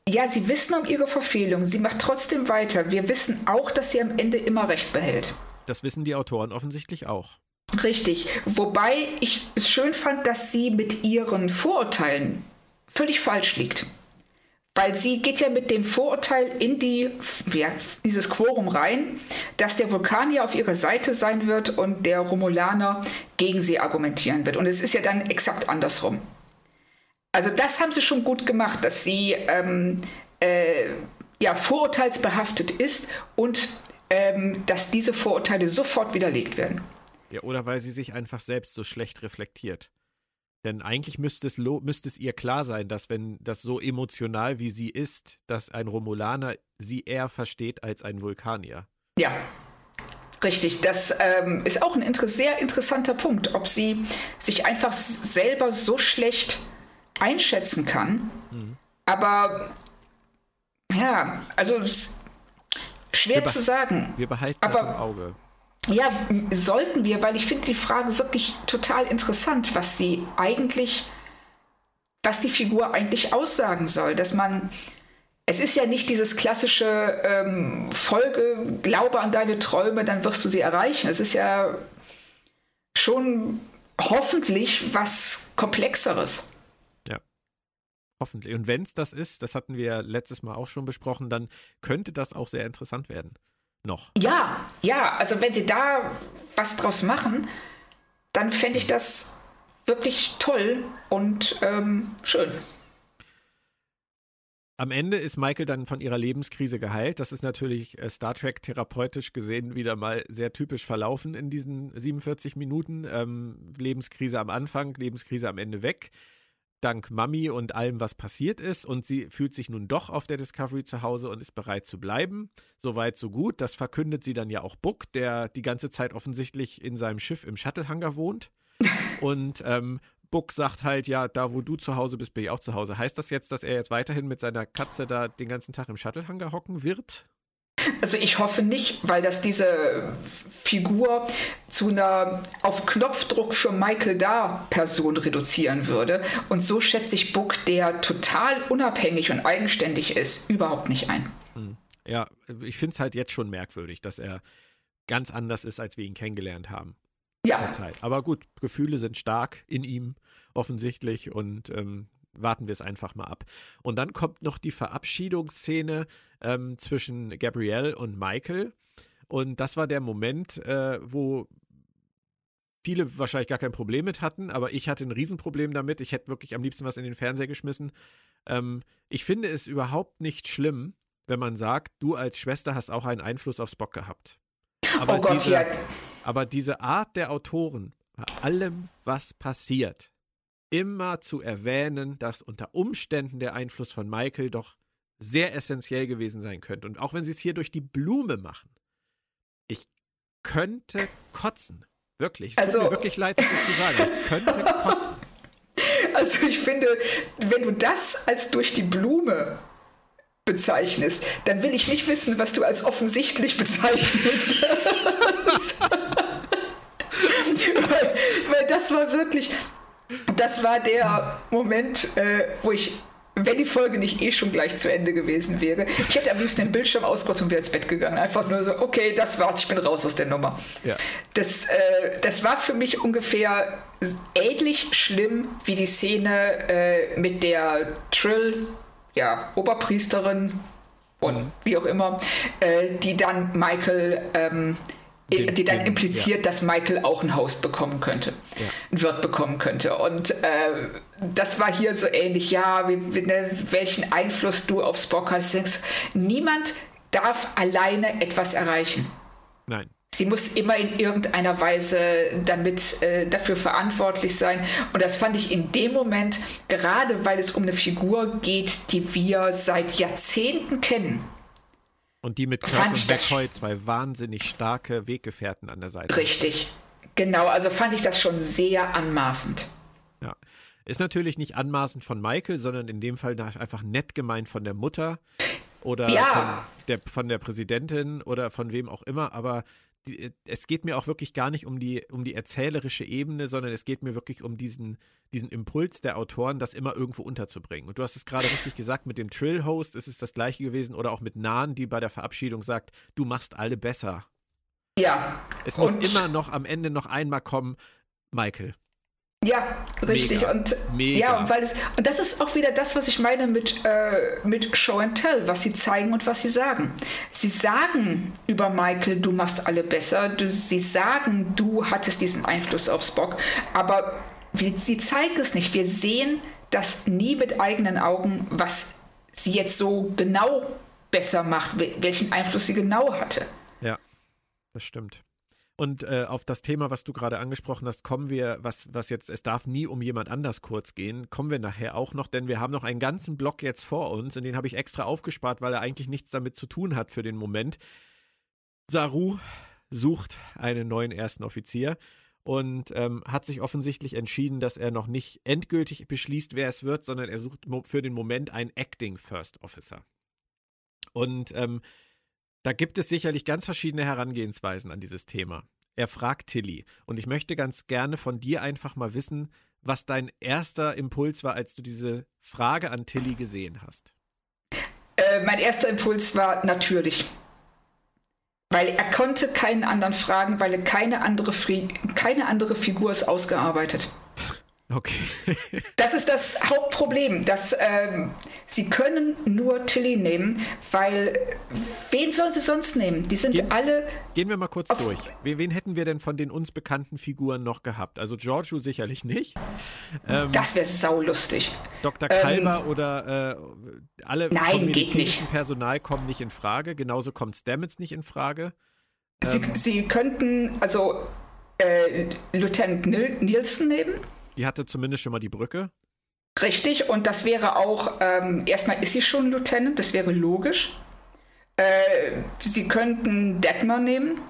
ja, sie wissen um ihre Verfehlung. Sie macht trotzdem weiter. Wir wissen auch, dass sie am Ende immer recht behält. Das wissen die Autoren offensichtlich auch. Richtig. Wobei ich es schön fand, dass sie mit ihren Vorurteilen völlig falsch liegt. Weil sie geht ja mit dem Vorurteil in die, ja, dieses Quorum rein, dass der Vulkanier auf ihrer Seite sein wird und der Romulaner gegen sie argumentieren wird. Und es ist ja dann exakt andersrum. Also das haben sie schon gut gemacht, dass sie ähm, äh, ja, vorurteilsbehaftet ist und ähm, dass diese Vorurteile sofort widerlegt werden. Ja, oder weil sie sich einfach selbst so schlecht reflektiert. Denn eigentlich müsste es, müsste es ihr klar sein, dass wenn das so emotional wie sie ist, dass ein Romulaner sie eher versteht als ein Vulkanier. Ja, richtig. Das ähm, ist auch ein inter sehr interessanter Punkt, ob sie sich einfach selber so schlecht einschätzen kann. Mhm. Aber ja, also schwer zu sagen. Wir behalten Aber, das im Auge. Ja, sollten wir, weil ich finde die Frage wirklich total interessant, was sie eigentlich, was die Figur eigentlich aussagen soll. Dass man, es ist ja nicht dieses klassische ähm, Folge, glaube an deine Träume, dann wirst du sie erreichen. Es ist ja schon hoffentlich was Komplexeres. Hoffentlich. Und wenn es das ist, das hatten wir letztes Mal auch schon besprochen, dann könnte das auch sehr interessant werden noch. Ja, ja, also wenn sie da was draus machen, dann fände ich das wirklich toll und ähm, schön. Am Ende ist Michael dann von ihrer Lebenskrise geheilt. Das ist natürlich äh, Star Trek therapeutisch gesehen wieder mal sehr typisch verlaufen in diesen 47 Minuten. Ähm, Lebenskrise am Anfang, Lebenskrise am Ende weg dank Mami und allem, was passiert ist. Und sie fühlt sich nun doch auf der Discovery zu Hause und ist bereit zu bleiben. Soweit, so gut. Das verkündet sie dann ja auch Buck, der die ganze Zeit offensichtlich in seinem Schiff im Shuttlehanger wohnt. Und ähm, Buck sagt halt, ja, da wo du zu Hause bist, bin ich auch zu Hause. Heißt das jetzt, dass er jetzt weiterhin mit seiner Katze da den ganzen Tag im Shuttlehanger hocken wird? Also ich hoffe nicht, weil das diese Figur zu einer auf Knopfdruck für Michael da Person reduzieren würde. Und so schätze ich Book, der total unabhängig und eigenständig ist, überhaupt nicht ein. Hm. Ja, ich finde es halt jetzt schon merkwürdig, dass er ganz anders ist, als wir ihn kennengelernt haben. Ja. Aber gut, Gefühle sind stark in ihm offensichtlich und ähm, warten wir es einfach mal ab. Und dann kommt noch die Verabschiedungsszene ähm, zwischen Gabrielle und Michael. Und das war der Moment, äh, wo viele wahrscheinlich gar kein Problem mit hatten, aber ich hatte ein Riesenproblem damit. Ich hätte wirklich am liebsten was in den Fernseher geschmissen. Ähm, ich finde es überhaupt nicht schlimm, wenn man sagt, du als Schwester hast auch einen Einfluss auf Spock gehabt. Aber, oh Gott, diese, ja. aber diese Art der Autoren, bei allem, was passiert, immer zu erwähnen, dass unter Umständen der Einfluss von Michael doch sehr essentiell gewesen sein könnte. Und auch wenn sie es hier durch die Blume machen, ich könnte kotzen. Wirklich. Es also, tut mir wirklich leid, das so zu sagen. Ich könnte kotzen. Also ich finde, wenn du das als durch die Blume bezeichnest, dann will ich nicht wissen, was du als offensichtlich bezeichnest. weil, weil das war wirklich, das war der Moment, äh, wo ich, wenn die Folge nicht eh schon gleich zu Ende gewesen wäre, ich hätte am liebsten den Bildschirm ausgemacht und wäre ins Bett gegangen. Einfach nur so, okay, das war's, ich bin raus aus der Nummer. Ja. Das, äh, das war für mich ungefähr ähnlich schlimm wie die Szene äh, mit der Trill, ja, Oberpriesterin und wie auch immer, äh, die dann Michael ähm, den, die dann den, impliziert, ja. dass Michael auch ein Host bekommen könnte, ja. ein Wirt bekommen könnte. Und äh, das war hier so ähnlich, ja, wie, wie, ne, welchen Einfluss du auf Spock hast. Denkst, niemand darf alleine etwas erreichen. Nein. Sie muss immer in irgendeiner Weise damit äh, dafür verantwortlich sein. Und das fand ich in dem Moment, gerade weil es um eine Figur geht, die wir seit Jahrzehnten kennen und die mit Kirk und McCoy, zwei wahnsinnig starke Weggefährten an der Seite. Richtig. Genau, also fand ich das schon sehr anmaßend. Ja. Ist natürlich nicht anmaßend von Michael, sondern in dem Fall einfach nett gemeint von der Mutter oder ja. von, der, von der Präsidentin oder von wem auch immer, aber die, es geht mir auch wirklich gar nicht um die, um die erzählerische Ebene, sondern es geht mir wirklich um diesen, diesen Impuls der Autoren, das immer irgendwo unterzubringen. Und du hast es gerade richtig gesagt, mit dem Trill-Host ist es das gleiche gewesen oder auch mit Nan, die bei der Verabschiedung sagt, du machst alle besser. Ja. Es muss immer noch am Ende noch einmal kommen, Michael, ja, richtig. Mega. Und Mega. ja, und weil es und das ist auch wieder das, was ich meine mit, äh, mit Show and Tell, was sie zeigen und was sie sagen. Sie sagen über Michael, du machst alle besser. Du, sie sagen, du hattest diesen Einfluss auf Spock, aber sie, zeigen es nicht. Wir sehen das nie mit eigenen Augen, was sie jetzt so genau besser macht, welchen Einfluss sie genau hatte. Ja. das stimmt. Und äh, auf das Thema, was du gerade angesprochen hast, kommen wir, was, was jetzt, es darf nie um jemand anders kurz gehen, kommen wir nachher auch noch, denn wir haben noch einen ganzen Block jetzt vor uns und den habe ich extra aufgespart, weil er eigentlich nichts damit zu tun hat für den Moment. Saru sucht einen neuen ersten Offizier und ähm, hat sich offensichtlich entschieden, dass er noch nicht endgültig beschließt, wer es wird, sondern er sucht für den Moment einen Acting First Officer. Und ähm, da gibt es sicherlich ganz verschiedene Herangehensweisen an dieses Thema. Er fragt Tilly und ich möchte ganz gerne von dir einfach mal wissen, was dein erster Impuls war, als du diese Frage an Tilly gesehen hast. Äh, mein erster Impuls war natürlich. Weil er konnte keinen anderen fragen, weil keine andere, keine andere Figur ist ausgearbeitet. Okay. das ist das Hauptproblem, dass ähm, sie können nur Tilly nehmen, weil wen sollen sie sonst nehmen? Die sind gehen, alle. Gehen wir mal kurz durch. Wen, wen, hätten wir denn von den uns bekannten Figuren noch gehabt? Also Giorgio sicherlich nicht. Ähm, das wäre saulustig. Dr. Kalber ähm, oder äh, alle nein, medizinischen Personal kommen nicht in Frage. Genauso kommt Stamets nicht in Frage. Sie, ähm, sie könnten also äh, Lieutenant Nielsen nehmen. Die hatte zumindest schon mal die Brücke. Richtig, und das wäre auch, ähm, erstmal ist sie schon Lieutenant, das wäre logisch. Äh, sie könnten Detmer nehmen.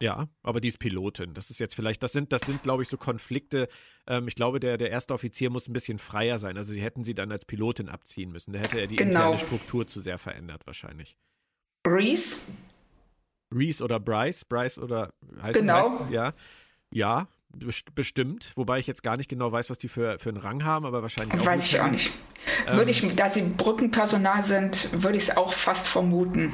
Ja, aber die ist Pilotin. Das ist jetzt vielleicht, das sind, das sind, glaube ich, so Konflikte. Ähm, ich glaube, der, der erste Offizier muss ein bisschen freier sein. Also sie hätten sie dann als Pilotin abziehen müssen. Da hätte er die genau. interne Struktur zu sehr verändert, wahrscheinlich. Reese? Reese oder Bryce? Bryce oder heißt Genau. Heißt, ja. Ja, Bestimmt, wobei ich jetzt gar nicht genau weiß, was die für, für einen Rang haben, aber wahrscheinlich auch. Weiß ich auch nicht. Ähm, würde ich, da sie Brückenpersonal sind, würde ich es auch fast vermuten.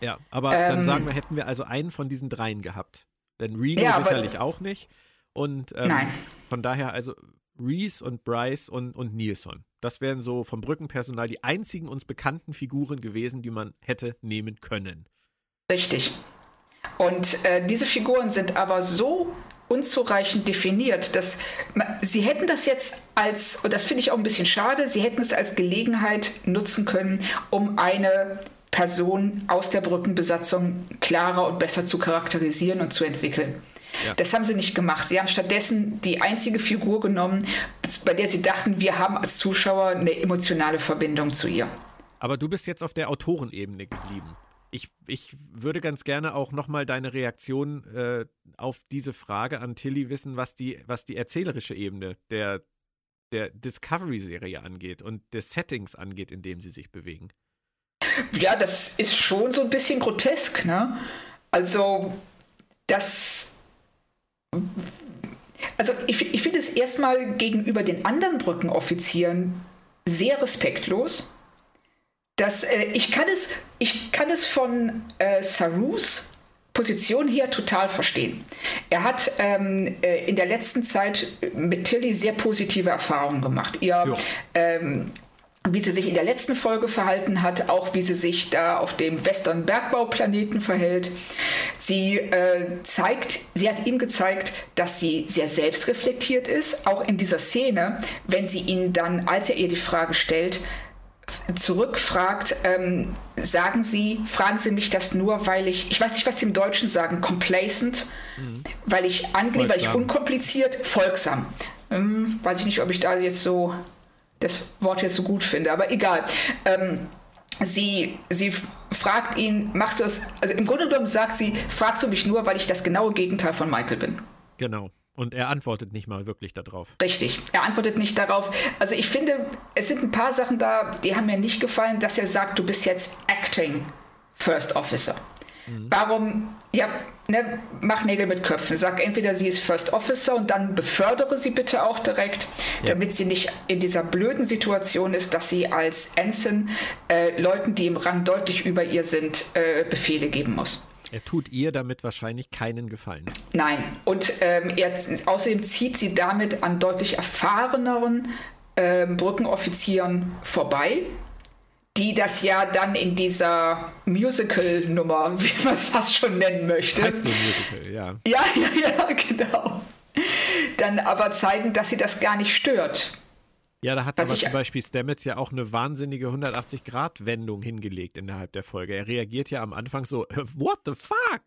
Ja, aber ähm, dann sagen wir, hätten wir also einen von diesen dreien gehabt. Denn Reno ja, sicherlich auch nicht. Und ähm, nein. von daher also Reese und Bryce und, und Nilsson. Das wären so vom Brückenpersonal die einzigen uns bekannten Figuren gewesen, die man hätte nehmen können. Richtig. Und äh, diese Figuren sind aber so unzureichend definiert. Dass, sie hätten das jetzt als, und das finde ich auch ein bisschen schade, sie hätten es als Gelegenheit nutzen können, um eine Person aus der Brückenbesatzung klarer und besser zu charakterisieren und zu entwickeln. Ja. Das haben sie nicht gemacht. Sie haben stattdessen die einzige Figur genommen, bei der sie dachten, wir haben als Zuschauer eine emotionale Verbindung zu ihr. Aber du bist jetzt auf der Autorenebene geblieben. Ich, ich würde ganz gerne auch nochmal deine Reaktion äh, auf diese Frage an Tilly wissen, was die, was die erzählerische Ebene der, der Discovery-Serie angeht und des Settings angeht, in dem sie sich bewegen. Ja, das ist schon so ein bisschen grotesk, ne? Also, das. Also, ich, ich finde es erstmal gegenüber den anderen Brückenoffizieren sehr respektlos das, äh, ich, kann es, ich kann es von äh, Sarus Position her total verstehen. Er hat ähm, äh, in der letzten Zeit mit Tilly sehr positive Erfahrungen gemacht. Ihr, ähm, wie sie sich in der letzten Folge verhalten hat, auch wie sie sich da auf dem Western Bergbauplaneten verhält. Sie äh, zeigt, sie hat ihm gezeigt, dass sie sehr selbstreflektiert ist, auch in dieser Szene, wenn sie ihn dann, als er ihr die Frage stellt, zurückfragt, ähm, sagen Sie, fragen Sie mich das nur, weil ich, ich weiß nicht, was Sie im Deutschen sagen, complacent, mhm. weil ich angenehm, weil ich unkompliziert, folgsam. Ähm, weiß ich nicht, ob ich da jetzt so das Wort jetzt so gut finde, aber egal. Ähm, sie, sie fragt ihn, machst du das, also im Grunde genommen sagt sie, fragst du mich nur, weil ich das genaue Gegenteil von Michael bin. Genau. Und er antwortet nicht mal wirklich darauf. Richtig, er antwortet nicht darauf. Also ich finde, es sind ein paar Sachen da, die haben mir nicht gefallen, dass er sagt, du bist jetzt Acting First Officer. Mhm. Warum, ja, ne, mach Nägel mit Köpfen. Sag entweder sie ist First Officer und dann befördere sie bitte auch direkt, ja. damit sie nicht in dieser blöden Situation ist, dass sie als Ensign äh, Leuten, die im Rang deutlich über ihr sind, äh, Befehle geben muss. Er tut ihr damit wahrscheinlich keinen Gefallen. Nein. Und ähm, er, außerdem zieht sie damit an deutlich erfahreneren äh, Brückenoffizieren vorbei, die das ja dann in dieser Musical-Nummer, wie man es fast schon nennen möchte. High School Musical, ja. Ja, ja, ja, genau. Dann aber zeigen, dass sie das gar nicht stört. Ja, da hat Was aber zum Beispiel Stamets ja auch eine wahnsinnige 180-Grad-Wendung hingelegt innerhalb der Folge. Er reagiert ja am Anfang so, what the fuck?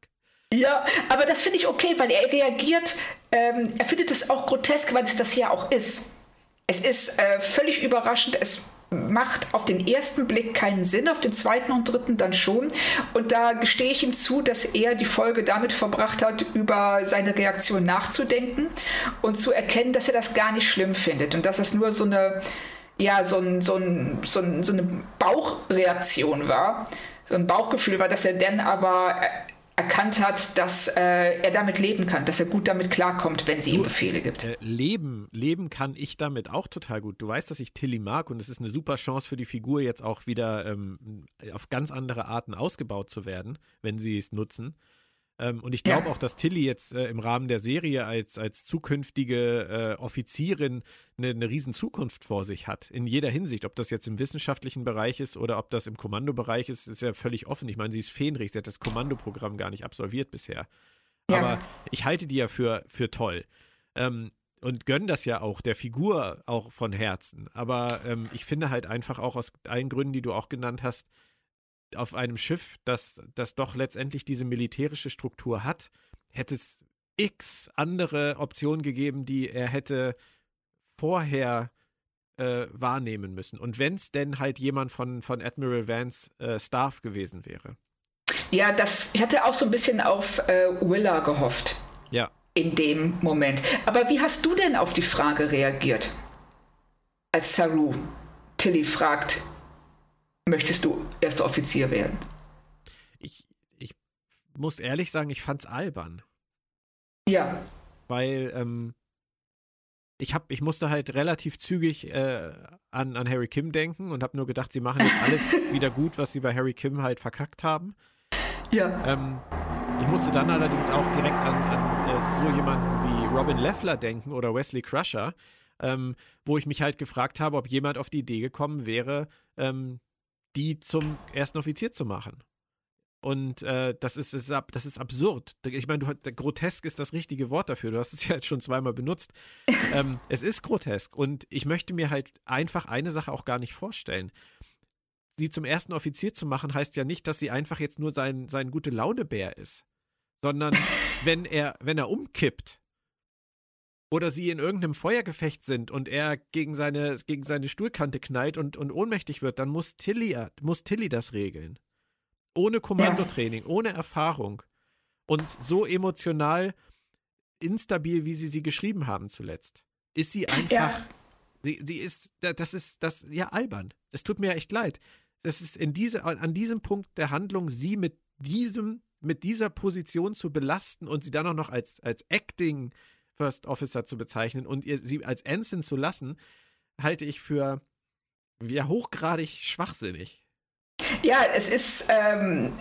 Ja, aber das finde ich okay, weil er reagiert, ähm, er findet es auch grotesk, weil es das ja auch ist. Es ist äh, völlig überraschend, es macht auf den ersten Blick keinen Sinn, auf den zweiten und dritten dann schon. Und da gestehe ich ihm zu, dass er die Folge damit verbracht hat, über seine Reaktion nachzudenken und zu erkennen, dass er das gar nicht schlimm findet und dass es nur so eine, ja, so, ein, so, ein, so, ein, so eine Bauchreaktion war, so ein Bauchgefühl war, dass er dann aber erkannt hat, dass äh, er damit leben kann, dass er gut damit klarkommt, wenn sie ihm Befehle gibt. Äh, leben, leben kann ich damit auch total gut. Du weißt, dass ich Tilly mag und es ist eine super Chance für die Figur jetzt auch wieder ähm, auf ganz andere Arten ausgebaut zu werden, wenn sie es nutzen. Ähm, und ich glaube ja. auch, dass Tilly jetzt äh, im Rahmen der Serie als, als zukünftige äh, Offizierin eine, eine riesen Zukunft vor sich hat. In jeder Hinsicht. Ob das jetzt im wissenschaftlichen Bereich ist oder ob das im Kommandobereich ist, ist ja völlig offen. Ich meine, sie ist Fähnrich, sie hat das Kommandoprogramm gar nicht absolviert bisher. Ja. Aber ich halte die ja für, für toll. Ähm, und gönne das ja auch der Figur auch von Herzen. Aber ähm, ich finde halt einfach auch aus allen Gründen, die du auch genannt hast, auf einem Schiff, das, das doch letztendlich diese militärische Struktur hat, hätte es x andere Optionen gegeben, die er hätte vorher äh, wahrnehmen müssen. Und wenn es denn halt jemand von, von Admiral Vance äh, Staff gewesen wäre. Ja, das, ich hatte auch so ein bisschen auf äh, Willa gehofft. Ja. In dem Moment. Aber wie hast du denn auf die Frage reagiert? Als Saru Tilly fragt, möchtest du erster Offizier werden? Ich, ich muss ehrlich sagen, ich fand's albern. Ja. Weil, ähm, ich hab, ich musste halt relativ zügig äh, an, an Harry Kim denken und habe nur gedacht, sie machen jetzt alles wieder gut, was sie bei Harry Kim halt verkackt haben. Ja. Ähm, ich musste dann allerdings auch direkt an, an äh, so jemanden wie Robin Leffler denken oder Wesley Crusher, ähm, wo ich mich halt gefragt habe, ob jemand auf die Idee gekommen wäre, ähm, die zum ersten Offizier zu machen. Und äh, das, ist, das, ist, das ist absurd. Ich meine, du, grotesk ist das richtige Wort dafür. Du hast es ja jetzt schon zweimal benutzt. ähm, es ist grotesk. Und ich möchte mir halt einfach eine Sache auch gar nicht vorstellen. Sie zum ersten Offizier zu machen, heißt ja nicht, dass sie einfach jetzt nur sein, sein gute Launebär ist. Sondern wenn er, wenn er umkippt, oder sie in irgendeinem Feuergefecht sind und er gegen seine, gegen seine Stuhlkante knallt und, und ohnmächtig wird, dann muss Tilly, muss Tilly das regeln. Ohne Kommandotraining, ja. ohne Erfahrung. Und so emotional instabil, wie sie sie geschrieben haben zuletzt. Ist sie einfach. Ja. Sie, sie ist, das ist, das, ja, albern. Es tut mir echt leid. Das ist in diese, an diesem Punkt der Handlung, sie mit diesem, mit dieser Position zu belasten und sie dann auch noch als, als Acting First Officer zu bezeichnen und ihr, sie als Ensign zu lassen, halte ich für ja, hochgradig schwachsinnig. Ja, es ist, ähm,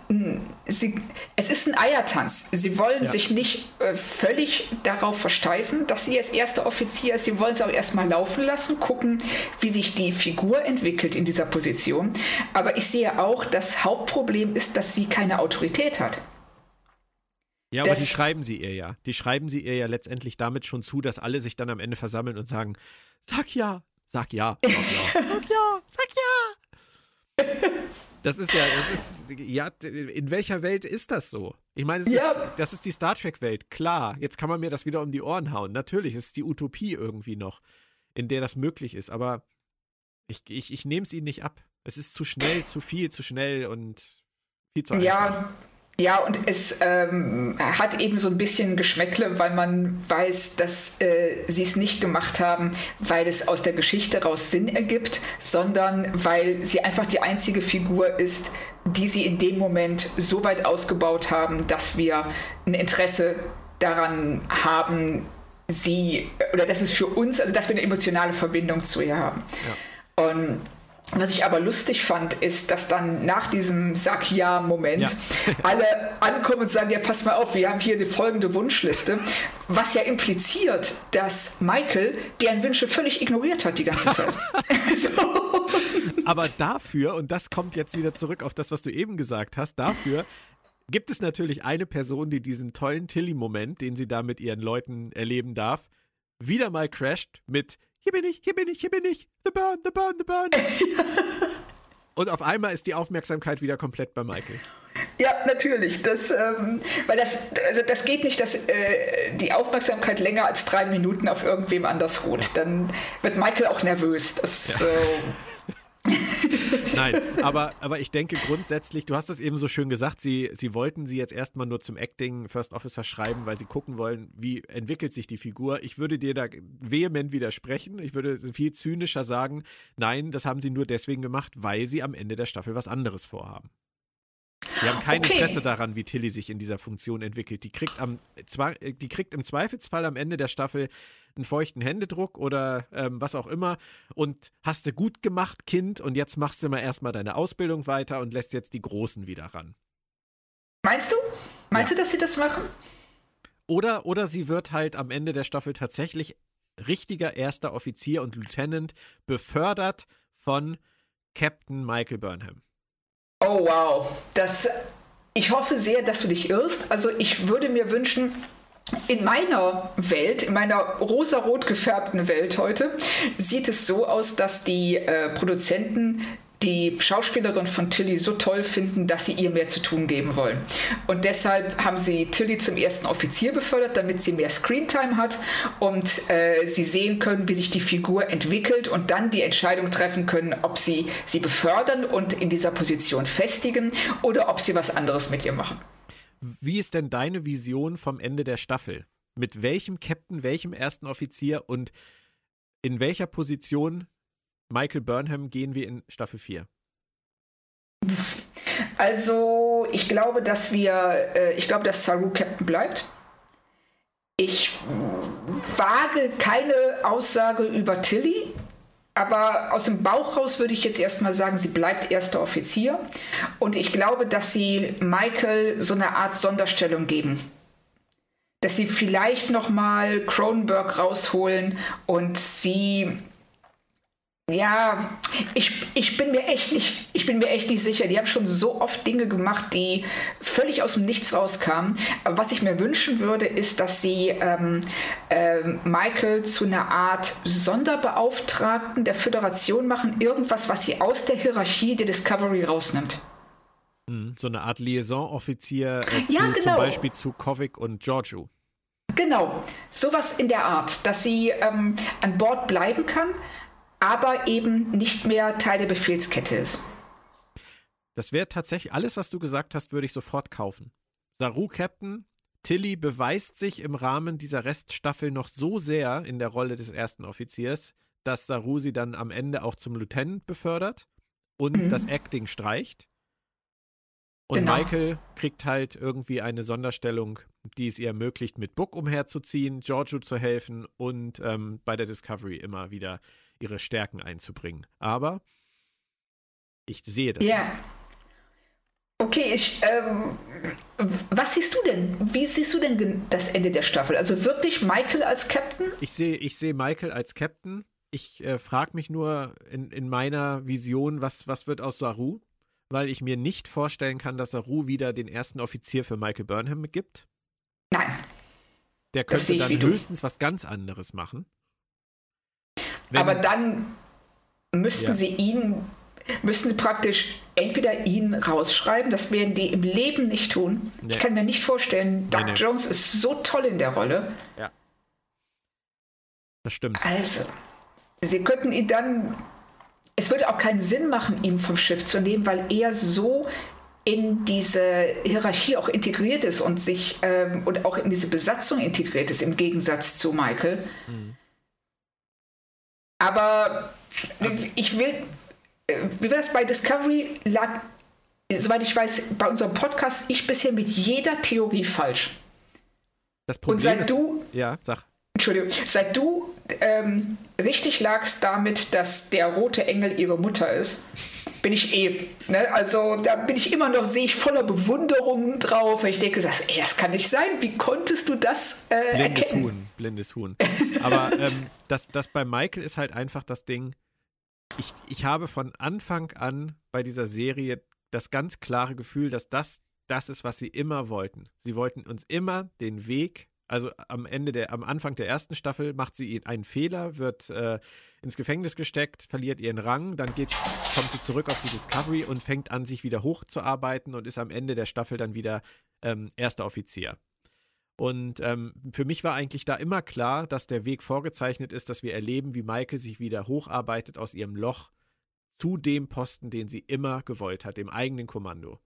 sie, es ist ein Eiertanz. Sie wollen ja. sich nicht äh, völlig darauf versteifen, dass sie jetzt erster Offizier ist. Sie wollen es auch erstmal laufen lassen, gucken, wie sich die Figur entwickelt in dieser Position. Aber ich sehe auch, das Hauptproblem ist, dass sie keine Autorität hat. Ja, aber die schreiben sie ihr ja. Die schreiben sie ihr ja letztendlich damit schon zu, dass alle sich dann am Ende versammeln und sagen, sag ja, sag ja, sag ja, sag ja, sag ja. Das ist ja, das ist, ja, in welcher Welt ist das so? Ich meine, das, ja. ist, das ist die Star Trek-Welt, klar. Jetzt kann man mir das wieder um die Ohren hauen. Natürlich, es ist die Utopie irgendwie noch, in der das möglich ist, aber ich, ich, ich nehme es ihnen nicht ab. Es ist zu schnell, zu viel, zu schnell und viel zu einfach. Ja, ja, und es ähm, hat eben so ein bisschen Geschmäckle, weil man weiß, dass äh, sie es nicht gemacht haben, weil es aus der Geschichte raus Sinn ergibt, sondern weil sie einfach die einzige Figur ist, die sie in dem Moment so weit ausgebaut haben, dass wir ein Interesse daran haben, sie, oder dass es für uns, also dass wir eine emotionale Verbindung zu ihr haben. Ja. Und was ich aber lustig fand, ist, dass dann nach diesem Sag ja-Moment ja. alle ankommen und sagen, ja, pass mal auf, wir haben hier die folgende Wunschliste, was ja impliziert, dass Michael deren Wünsche völlig ignoriert hat die ganze Zeit. so. Aber dafür, und das kommt jetzt wieder zurück auf das, was du eben gesagt hast, dafür gibt es natürlich eine Person, die diesen tollen Tilly-Moment, den sie da mit ihren Leuten erleben darf, wieder mal crasht mit hier bin ich, hier bin ich, hier bin ich, the burn, the burn, the burn. Und auf einmal ist die Aufmerksamkeit wieder komplett bei Michael. Ja, natürlich. Das, ähm, weil das, also das geht nicht, dass äh, die Aufmerksamkeit länger als drei Minuten auf irgendwem anders ruht. Dann wird Michael auch nervös. Das, ja. äh, Nein, aber, aber ich denke grundsätzlich, du hast es eben so schön gesagt, sie, sie wollten sie jetzt erstmal nur zum Acting First Officer schreiben, weil sie gucken wollen, wie entwickelt sich die Figur. Ich würde dir da vehement widersprechen. Ich würde viel zynischer sagen, nein, das haben sie nur deswegen gemacht, weil sie am Ende der Staffel was anderes vorhaben. Die haben kein okay. Interesse daran, wie Tilly sich in dieser Funktion entwickelt. Die kriegt, am, die kriegt im Zweifelsfall am Ende der Staffel einen feuchten Händedruck oder ähm, was auch immer und hast du gut gemacht, Kind, und jetzt machst du mal erstmal deine Ausbildung weiter und lässt jetzt die Großen wieder ran. Meinst du? Meinst ja. du, dass sie das machen? Oder, oder sie wird halt am Ende der Staffel tatsächlich richtiger erster Offizier und Lieutenant befördert von Captain Michael Burnham. Oh wow, das. Ich hoffe sehr, dass du dich irrst. Also ich würde mir wünschen, in meiner Welt, in meiner rosarot gefärbten Welt heute, sieht es so aus, dass die äh, Produzenten die Schauspielerin von Tilly so toll finden, dass sie ihr mehr zu tun geben wollen. Und deshalb haben sie Tilly zum ersten Offizier befördert, damit sie mehr Screentime hat und äh, sie sehen können, wie sich die Figur entwickelt und dann die Entscheidung treffen können, ob sie sie befördern und in dieser Position festigen oder ob sie was anderes mit ihr machen. Wie ist denn deine Vision vom Ende der Staffel? Mit welchem Captain, welchem ersten Offizier und in welcher Position Michael Burnham gehen wir in Staffel 4? Also, ich glaube, dass wir, äh, ich glaube, dass Saru Captain bleibt. Ich wage keine Aussage über Tilly, aber aus dem Bauch raus würde ich jetzt erstmal sagen, sie bleibt erster Offizier. Und ich glaube, dass sie Michael so eine Art Sonderstellung geben. Dass sie vielleicht nochmal Cronenberg rausholen und sie ja, ich, ich bin mir echt nicht, ich bin mir echt nicht sicher. Die haben schon so oft Dinge gemacht, die völlig aus dem Nichts rauskamen. Aber was ich mir wünschen würde, ist, dass sie ähm, äh, Michael zu einer Art Sonderbeauftragten der Föderation machen, irgendwas, was sie aus der Hierarchie der Discovery rausnimmt. Mhm, so eine Art Liaison-Offizier äh, ja, genau. zum Beispiel zu Kovic und Giorgio. Genau, sowas in der Art, dass sie ähm, an Bord bleiben kann, aber eben nicht mehr Teil der Befehlskette ist. Das wäre tatsächlich alles, was du gesagt hast, würde ich sofort kaufen. Saru Captain, Tilly beweist sich im Rahmen dieser Reststaffel noch so sehr in der Rolle des ersten Offiziers, dass Saru sie dann am Ende auch zum Lieutenant befördert und mhm. das Acting streicht. Und genau. Michael kriegt halt irgendwie eine Sonderstellung, die es ihr ermöglicht, mit Book umherzuziehen, Giorgio zu helfen und ähm, bei der Discovery immer wieder ihre Stärken einzubringen. Aber ich sehe das. Ja. Nicht. Okay, ich, ähm, was siehst du denn? Wie siehst du denn das Ende der Staffel? Also wirklich Michael als Captain? Ich sehe ich seh Michael als Captain. Ich äh, frage mich nur in, in meiner Vision, was, was wird aus Saru? Weil ich mir nicht vorstellen kann, dass Saru wieder den ersten Offizier für Michael Burnham gibt. Nein. Der könnte dann höchstens was ganz anderes machen. Wenn, Aber dann müssten ja. sie ihn, müssten sie praktisch entweder ihn rausschreiben, das werden die im Leben nicht tun. Nee. Ich kann mir nicht vorstellen, Doug nee, nee. Jones ist so toll in der Rolle. Ja. Das stimmt. Also, sie könnten ihn dann. Es würde auch keinen Sinn machen, ihn vom Schiff zu nehmen, weil er so in diese Hierarchie auch integriert ist und sich ähm, und auch in diese Besatzung integriert ist, im Gegensatz zu Michael. Mhm. Aber ich will, wie war das bei Discovery lag, soweit ich weiß, bei unserem Podcast ich bisher mit jeder Theorie falsch. Das Problem Und seit ist, du, ja, sag. Entschuldigung, seit du ähm, richtig lagst damit, dass der rote Engel ihre Mutter ist, bin ich eh. Ne? Also da bin ich immer noch, sehe ich voller Bewunderung drauf. Ich denke, das, ey, das kann nicht sein. Wie konntest du das äh, blindes erkennen? Huhn, blindes Huhn. Aber ähm, das, das bei Michael ist halt einfach das Ding. Ich, ich habe von Anfang an bei dieser Serie das ganz klare Gefühl, dass das das ist, was sie immer wollten. Sie wollten uns immer den Weg Also am Ende der, am Anfang der ersten Staffel macht sie einen Fehler, wird äh, ins Gefängnis gesteckt, verliert ihren Rang, dann geht, kommt sie zurück auf die Discovery und fängt an, sich wieder hochzuarbeiten und ist am Ende der Staffel dann wieder ähm, erster Offizier. Und ähm, für mich war eigentlich da immer klar, dass der Weg vorgezeichnet ist, dass wir erleben, wie Maike sich wieder hocharbeitet aus ihrem Loch zu dem Posten, den sie immer gewollt hat, dem eigenen Kommando.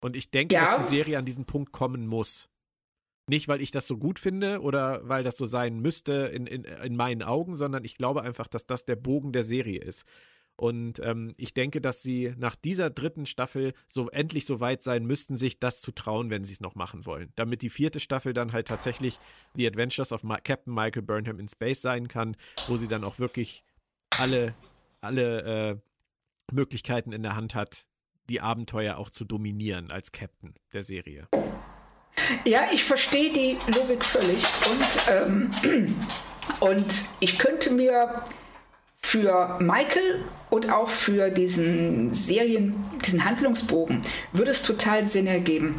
Und ich denke, ja. dass die Serie an diesen Punkt kommen muss. Nicht, weil ich das so gut finde oder weil das so sein müsste in, in, in meinen Augen, sondern ich glaube einfach, dass das der Bogen der Serie ist. Und ähm, ich denke, dass sie nach dieser dritten Staffel so endlich so weit sein müssten, sich das zu trauen, wenn sie es noch machen wollen. Damit die vierte Staffel dann halt tatsächlich The Adventures of Ma Captain Michael Burnham in Space sein kann, wo sie dann auch wirklich alle, alle äh, Möglichkeiten in der Hand hat, die Abenteuer auch zu dominieren als Captain der Serie. Ja, ich verstehe die Logik völlig. Und, ähm, und ich könnte mir für Michael und auch für diesen Serien, diesen Handlungsbogen würde es total Sinn ergeben.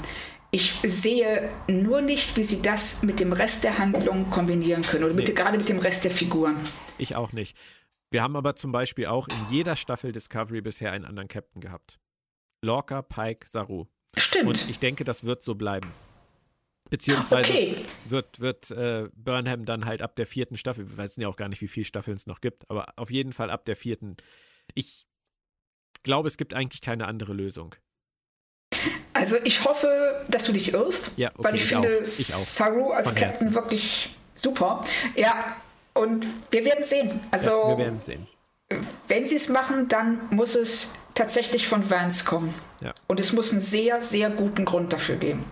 Ich sehe nur nicht, wie sie das mit dem Rest der Handlung kombinieren können oder mit, nee. gerade mit dem Rest der Figuren. Ich auch nicht. Wir haben aber zum Beispiel auch in jeder Staffel Discovery bisher einen anderen Captain gehabt. Lorca, Pike, Saru. Stimmt. Und ich denke, das wird so bleiben. Beziehungsweise okay. wird, wird äh, Burnham dann halt ab der vierten Staffel, wir wissen ja auch gar nicht, wie viele Staffeln es noch gibt, aber auf jeden Fall ab der vierten. Ich glaube, es gibt eigentlich keine andere Lösung. Also ich hoffe, dass du dich irrst, ja, okay, weil ich, ich finde auch. Ich auch. Saru als Von Captain Herzen. wirklich super. Ja, und wir werden sehen. Also ja, wir werden sehen. Wenn sie es machen, dann muss es tatsächlich von Vance kommen. Ja. Und es muss einen sehr, sehr guten Grund dafür geben.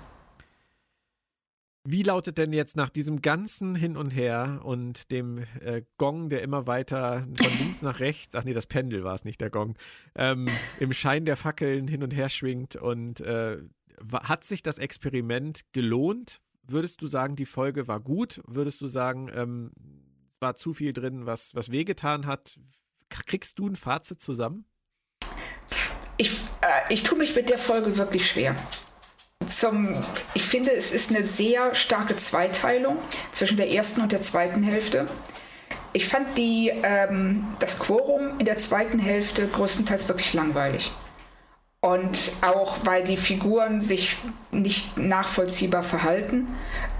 Wie lautet denn jetzt nach diesem ganzen Hin und Her und dem äh, Gong, der immer weiter von links nach rechts, ach nee, das Pendel war es nicht, der Gong, ähm, im Schein der Fackeln hin und her schwingt und äh, hat sich das Experiment gelohnt? Würdest du sagen, die Folge war gut? Würdest du sagen, ähm, es war zu viel drin, was, was wehgetan hat? Kriegst du ein Fazit zusammen? Ich, äh, ich tue mich mit der Folge wirklich schwer zum, ich finde, es ist eine sehr starke Zweiteilung zwischen der ersten und der zweiten Hälfte. Ich fand die, ähm, das Quorum in der zweiten Hälfte größtenteils wirklich langweilig. Und auch weil die Figuren sich nicht nachvollziehbar verhalten.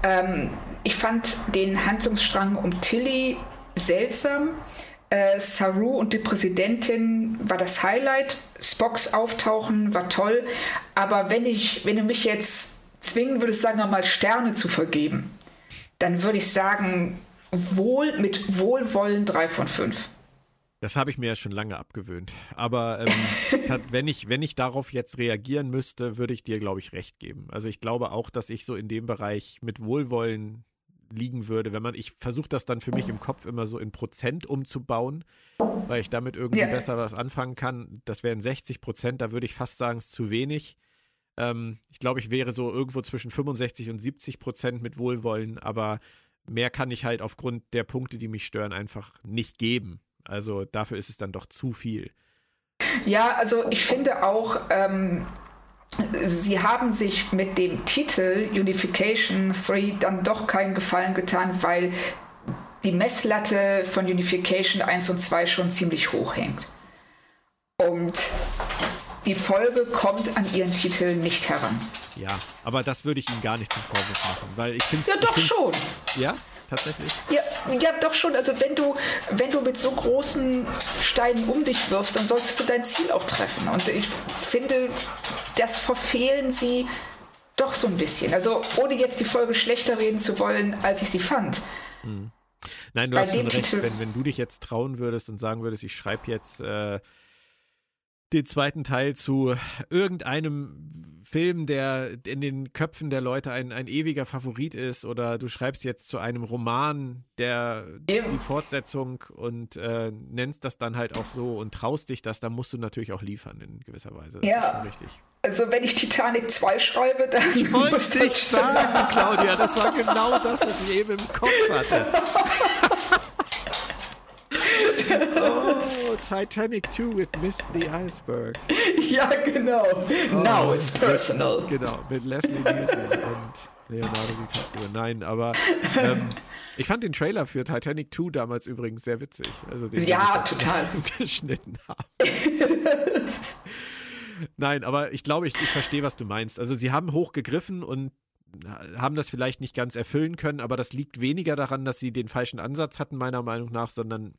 Ähm, ich fand den Handlungsstrang um Tilly seltsam. Äh, Saru und die Präsidentin war das Highlight. Spocks Auftauchen war toll. Aber wenn, ich, wenn du mich jetzt zwingen würdest, sagen wir mal, Sterne zu vergeben, dann würde ich sagen, wohl mit Wohlwollen drei von fünf. Das habe ich mir ja schon lange abgewöhnt. Aber ähm, wenn, ich, wenn ich darauf jetzt reagieren müsste, würde ich dir, glaube ich, recht geben. Also ich glaube auch, dass ich so in dem Bereich mit Wohlwollen liegen würde, wenn man, ich versuche das dann für mich im Kopf immer so in Prozent umzubauen, weil ich damit irgendwie ja. besser was anfangen kann. Das wären 60 Prozent, da würde ich fast sagen, es ist zu wenig. Ähm, ich glaube, ich wäre so irgendwo zwischen 65 und 70 Prozent mit Wohlwollen, aber mehr kann ich halt aufgrund der Punkte, die mich stören, einfach nicht geben. Also dafür ist es dann doch zu viel. Ja, also ich finde auch, ähm, Sie haben sich mit dem Titel Unification 3 dann doch keinen Gefallen getan, weil die Messlatte von Unification 1 und 2 schon ziemlich hoch hängt. Und die Folge kommt an ihren Titel nicht heran. Ja, aber das würde ich Ihnen gar nicht zum Vorwurf machen, weil ich finde Ja, doch schon. Ja? tatsächlich? Ja, ja, doch schon. Also wenn du, wenn du mit so großen Steinen um dich wirfst, dann solltest du dein Ziel auch treffen. Und ich finde, das verfehlen sie doch so ein bisschen. Also ohne jetzt die Folge schlechter reden zu wollen, als ich sie fand. Hm. Nein, du Bei hast schon recht. Wenn, wenn du dich jetzt trauen würdest und sagen würdest, ich schreibe jetzt äh, den zweiten Teil zu irgendeinem Film, der in den Köpfen der Leute ein, ein ewiger Favorit ist, oder du schreibst jetzt zu einem Roman, der die Fortsetzung und äh, nennst das dann halt auch so und traust dich das, dann musst du natürlich auch liefern in gewisser Weise. Das ja. ist schon richtig. Also wenn ich Titanic 2 schreibe, dann. Ich wollte nicht sagen, Claudia, das war genau das, was ich eben im Kopf hatte. oh, Titanic 2 with Missed the Iceberg. Ja, genau. Oh, Now it's personal. Genau, mit Leslie Nielsen und Leonardo DiCaprio. Nein, aber ähm, ich fand den Trailer für Titanic 2 damals übrigens sehr witzig. Also den, ja, total. geschnitten haben. Nein, aber ich glaube, ich, ich verstehe, was du meinst. Also sie haben hochgegriffen und haben das vielleicht nicht ganz erfüllen können, aber das liegt weniger daran, dass sie den falschen Ansatz hatten, meiner Meinung nach, sondern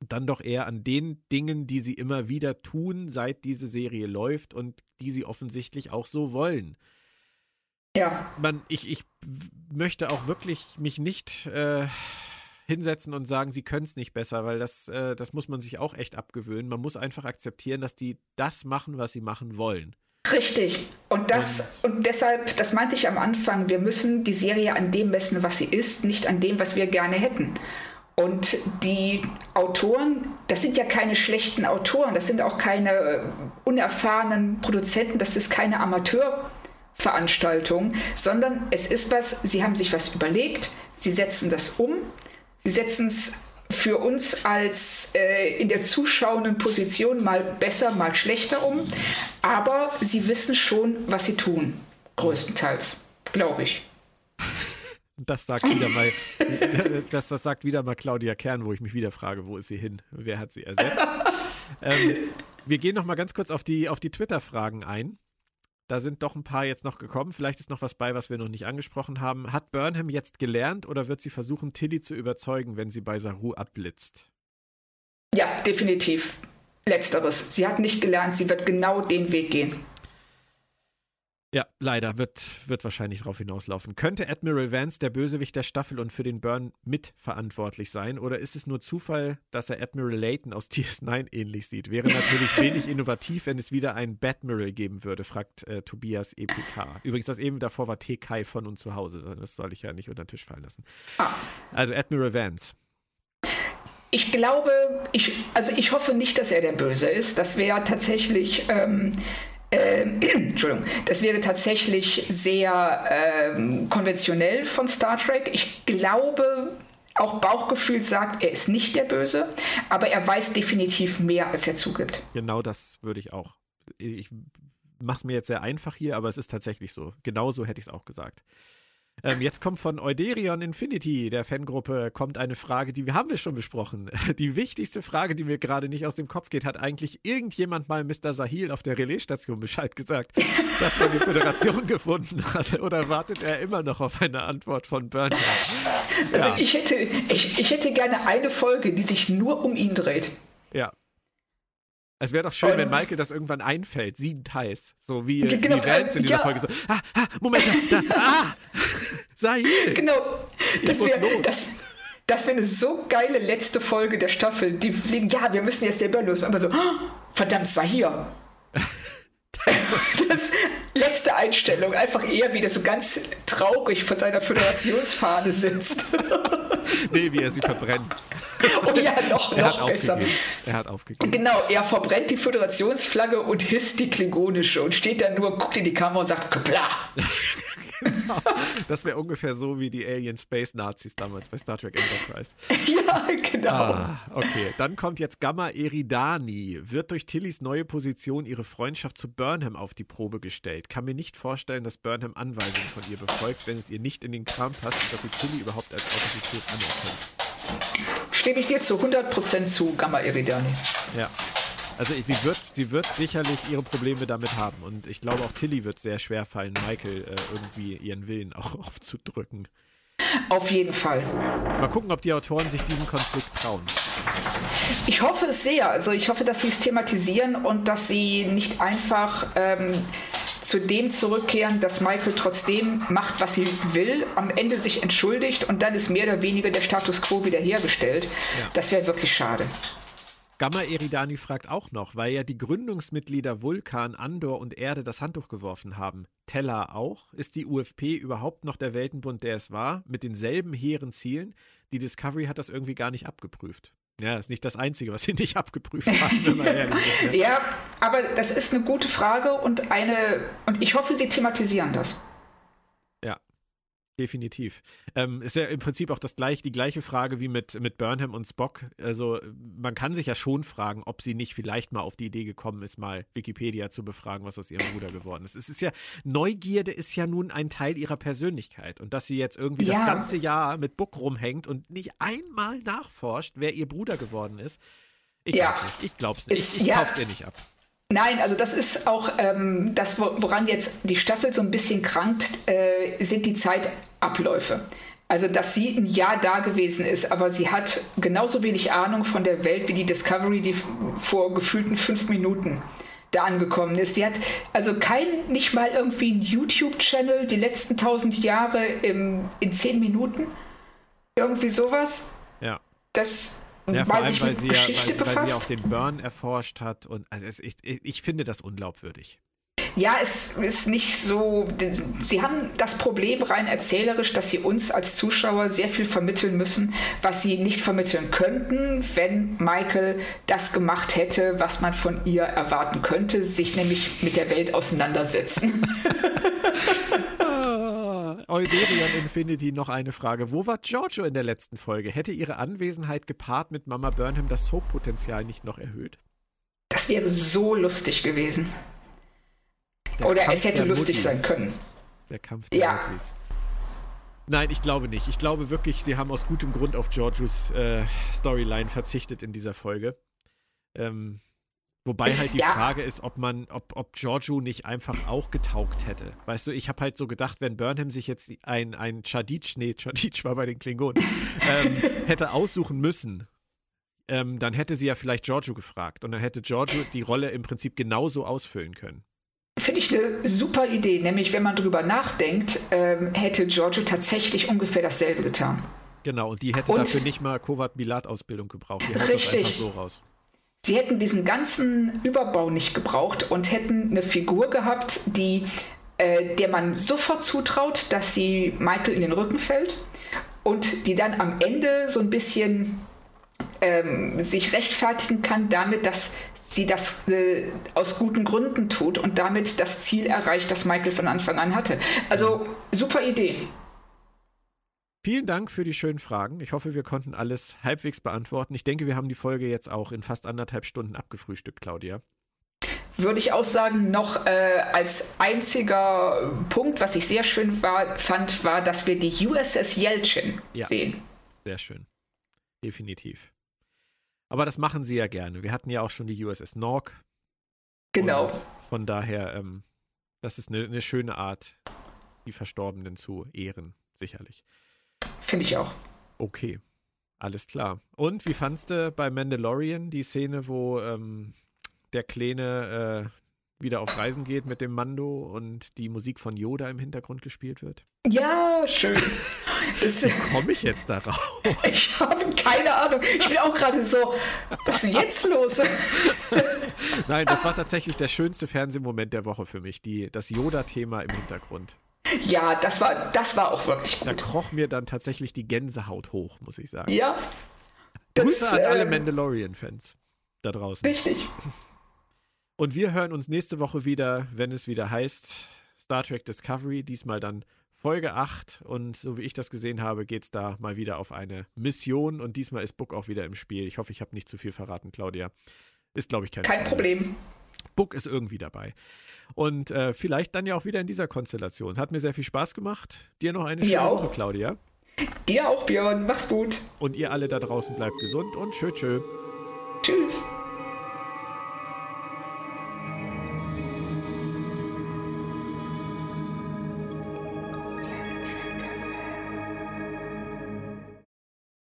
dann doch eher an den Dingen, die sie immer wieder tun, seit diese Serie läuft und die sie offensichtlich auch so wollen. Ja. Man, ich, ich möchte auch wirklich mich nicht äh, hinsetzen und sagen, sie können es nicht besser, weil das, äh, das muss man sich auch echt abgewöhnen. Man muss einfach akzeptieren, dass die das machen, was sie machen wollen. Richtig. Und das und, und deshalb, das meinte ich am Anfang, wir müssen die Serie an dem messen, was sie ist, nicht an dem, was wir gerne hätten. Und die Autoren, das sind ja keine schlechten Autoren, das sind auch keine äh, unerfahrenen Produzenten, das ist keine Amateurveranstaltung, sondern es ist was, sie haben sich was überlegt, sie setzen das um, sie setzen es für uns als äh, in der zuschauenden Position mal besser, mal schlechter um. Aber sie wissen schon, was sie tun. Größtenteils, glaube ich. Das sagt wieder mal, das, das sagt wieder mal Claudia Kern, wo ich mich wieder frage, wo ist sie hin? Wer hat sie ersetzt? ähm, wir gehen noch mal ganz kurz auf die, auf die Twitter-Fragen ein. Da sind doch ein paar jetzt noch gekommen. Vielleicht ist noch was bei, was wir noch nicht angesprochen haben. Hat Burnham jetzt gelernt oder wird sie versuchen, Tilly zu überzeugen, wenn sie bei Saru abblitzt? Ja, definitiv. Letzteres. Sie hat nicht gelernt, sie wird genau den Weg gehen. Ja, leider wird, wird wahrscheinlich darauf hinauslaufen. Könnte Admiral Vance der Bösewicht der Staffel und für den Burn mitverantwortlich sein? Oder ist es nur Zufall, dass er Admiral Layton aus DS9 ähnlich sieht? Wäre natürlich wenig innovativ, wenn es wieder einen Batmiral geben würde, fragt äh, Tobias EPK. Übrigens, das eben davor war TK von und zu Hause. Das soll ich ja nicht unter den Tisch fallen lassen. Ah. Also Admiral Vance. Ich glaube, ich, also ich hoffe nicht, dass er der Böse ist. Das wäre tatsächlich. Ähm, äh, Entschuldigung, das wäre tatsächlich sehr äh, konventionell von Star Trek. Ich glaube, auch Bauchgefühl sagt, er ist nicht der Böse, aber er weiß definitiv mehr, als er zugibt. Genau das würde ich auch. Ich mache es mir jetzt sehr einfach hier, aber es ist tatsächlich so. Genauso hätte ich es auch gesagt. Ähm, jetzt kommt von Euderion Infinity, der Fangruppe, kommt eine Frage, die haben wir schon besprochen. Die wichtigste Frage, die mir gerade nicht aus dem Kopf geht, hat eigentlich irgendjemand mal Mr. Sahil auf der Relaisstation Bescheid gesagt, dass er die Föderation gefunden hat? Oder wartet er immer noch auf eine Antwort von Bernhard? Also ja. ich, hätte, ich, ich hätte gerne eine Folge, die sich nur um ihn dreht. Ja, es wäre doch schön, und wenn Michael das irgendwann einfällt, siedend heiß. So wie, genau, wie Vance in dieser ja. Folge so, ah, ah, Moment, da, ah, Sahil. Genau. Das wäre das, das wär eine so geile letzte Folge der Staffel. Die fliegen, ja, wir müssen jetzt selber los. Aber so, oh, verdammt, Sahir. das letzte Einstellung, einfach eher wieder so ganz traurig vor seiner Föderationsfahne sitzt. nee, wie er sie verbrennt. Oh ja, noch, er noch besser. Er hat aufgegeben. Genau, er verbrennt die Föderationsflagge und hisst die klingonische und steht dann nur, guckt in die Kamera und sagt, Kapla. genau. Das wäre ungefähr so wie die Alien Space Nazis damals bei Star Trek Enterprise. ja, genau. Ah, okay, dann kommt jetzt Gamma Eridani. Wird durch Tillys neue Position ihre Freundschaft zu Burnham auf die Probe gestellt? Kann mir nicht vorstellen, dass Burnham Anweisungen von ihr befolgt, wenn es ihr nicht in den Kram passt, dass sie Tilly überhaupt als Autorität anerkennt. Stimme ich dir zu 100% zu, Gamma Eridani. Ja. Also sie wird, sie wird sicherlich ihre Probleme damit haben. Und ich glaube auch Tilly wird sehr schwer fallen, Michael äh, irgendwie ihren Willen auch aufzudrücken. Auf jeden Fall. Mal gucken, ob die Autoren sich diesen Konflikt trauen. Ich hoffe es sehr. Also ich hoffe, dass sie es thematisieren und dass sie nicht einfach ähm, zu dem zurückkehren, dass Michael trotzdem macht, was sie will, am Ende sich entschuldigt und dann ist mehr oder weniger der Status quo wiederhergestellt. Ja. Das wäre wirklich schade. Gamma Eridani fragt auch noch, weil ja die Gründungsmitglieder Vulkan, Andor und Erde das Handtuch geworfen haben. Teller auch? Ist die UFP überhaupt noch der Weltenbund, der es war, mit denselben hehren Zielen? Die Discovery hat das irgendwie gar nicht abgeprüft. Ja, ist nicht das Einzige, was sie nicht abgeprüft haben, wenn man ehrlich ist. Ne? Ja, aber das ist eine gute Frage und eine, und ich hoffe, sie thematisieren das. Definitiv. Ähm, ist ja im Prinzip auch das gleich, die gleiche Frage wie mit, mit Burnham und Spock. Also man kann sich ja schon fragen, ob sie nicht vielleicht mal auf die Idee gekommen ist, mal Wikipedia zu befragen, was aus ihrem Bruder geworden ist. Es ist ja, Neugierde ist ja nun ein Teil ihrer Persönlichkeit. Und dass sie jetzt irgendwie ja. das ganze Jahr mit Book rumhängt und nicht einmal nachforscht, wer ihr Bruder geworden ist, ich ja. weiß nicht. Ich glaub's nicht. ich, ich ja. kauf's ihr nicht ab. Nein, also das ist auch ähm, das, woran jetzt die Staffel so ein bisschen krankt, äh, sind die Zeitabläufe. Also, dass sie ein Jahr da gewesen ist, aber sie hat genauso wenig Ahnung von der Welt wie die Discovery, die vor gefühlten fünf Minuten da angekommen ist. Sie hat also kein, nicht mal irgendwie ein YouTube-Channel die letzten tausend Jahre im, in zehn Minuten. Irgendwie sowas. Ja. Das ja, vor allem, weil sie, ja, weil, weil, sie auch den Burn erforscht hat. Und also es, ich, ich finde das unglaubwürdig. Ja, es ist nicht so. Sie haben das Problem rein erzählerisch, dass sie uns als Zuschauer sehr viel vermitteln müssen, was sie nicht vermitteln könnten, wenn Michael das gemacht hätte, was man von ihr erwarten könnte, sich nämlich mit der Welt auseinandersetzen. Euderian Infinity noch eine Frage. Wo war Giorgio in der letzten Folge? Hätte ihre Anwesenheit gepaart mit Mama Burnham das Soap-Potenzial nicht noch erhöht? Das wäre so lustig gewesen. Der Oder Kampf es hätte lustig Muttis. sein können. Der Kampf der ja. Muttis. Nein, ich glaube nicht. Ich glaube wirklich, sie haben aus gutem Grund auf Giorgios äh, Storyline verzichtet in dieser Folge. Ähm, Wobei halt die ja. Frage ist, ob man, ob, ob Giorgio nicht einfach auch getaugt hätte. Weißt du, ich habe halt so gedacht, wenn Burnham sich jetzt ein, ein Chadic, nee, Chadic war bei den Klingonen, ähm, hätte aussuchen müssen, ähm, dann hätte sie ja vielleicht Giorgio gefragt und dann hätte Giorgio die Rolle im Prinzip genauso ausfüllen können. Finde ich eine super Idee, nämlich wenn man drüber nachdenkt, ähm, hätte Giorgio tatsächlich ungefähr dasselbe getan. Genau, und die hätte und, dafür nicht mal Kovat-Bilat-Ausbildung gebraucht. Die haut richtig. das einfach so raus. Sie hätten diesen ganzen Überbau nicht gebraucht und hätten eine Figur gehabt, die, äh, der man sofort zutraut, dass sie Michael in den Rücken fällt und die dann am Ende so ein bisschen ähm, sich rechtfertigen kann damit, dass sie das äh, aus guten Gründen tut und damit das Ziel erreicht, das Michael von Anfang an hatte. Also super Idee. Vielen Dank für die schönen Fragen. Ich hoffe, wir konnten alles halbwegs beantworten. Ich denke, wir haben die Folge jetzt auch in fast anderthalb Stunden abgefrühstückt, Claudia. Würde ich auch sagen, noch äh, als einziger Punkt, was ich sehr schön war, fand, war, dass wir die USS Yelchin ja, sehen. Sehr schön. Definitiv. Aber das machen sie ja gerne. Wir hatten ja auch schon die USS Nork. Genau. von daher, ähm, das ist eine, eine schöne Art, die Verstorbenen zu ehren, sicherlich. Finde ich auch. Okay, alles klar. Und wie fandst du bei Mandalorian die Szene, wo ähm, der Kleine äh, wieder auf Reisen geht mit dem Mando und die Musik von Yoda im Hintergrund gespielt wird? Ja, schön. wie komme ich jetzt darauf? Ich habe keine Ahnung. Ich bin auch gerade so, was ist denn jetzt los? Nein, das war tatsächlich der schönste Fernsehmoment der Woche für mich, die, das Yoda-Thema im Hintergrund. Ja, das war, das war auch wirklich gut. Da kroch mir dann tatsächlich die Gänsehaut hoch, muss ich sagen. Ja. Grüße an alle ähm, Mandalorian-Fans da draußen. Richtig. Und wir hören uns nächste Woche wieder, wenn es wieder heißt Star Trek Discovery, diesmal dann Folge 8. Und so wie ich das gesehen habe, geht es da mal wieder auf eine Mission. Und diesmal ist Book auch wieder im Spiel. Ich hoffe, ich habe nicht zu viel verraten, Claudia. Ist, glaube ich, kein, kein Problem. Book ist irgendwie dabei. Und äh, vielleicht dann ja auch wieder in dieser Konstellation. Hat mir sehr viel Spaß gemacht. Dir noch eine schöne Woche, Claudia. Dir auch, Björn. Mach's gut. Und ihr alle da draußen bleibt gesund und tschö, tschö. Tschüss.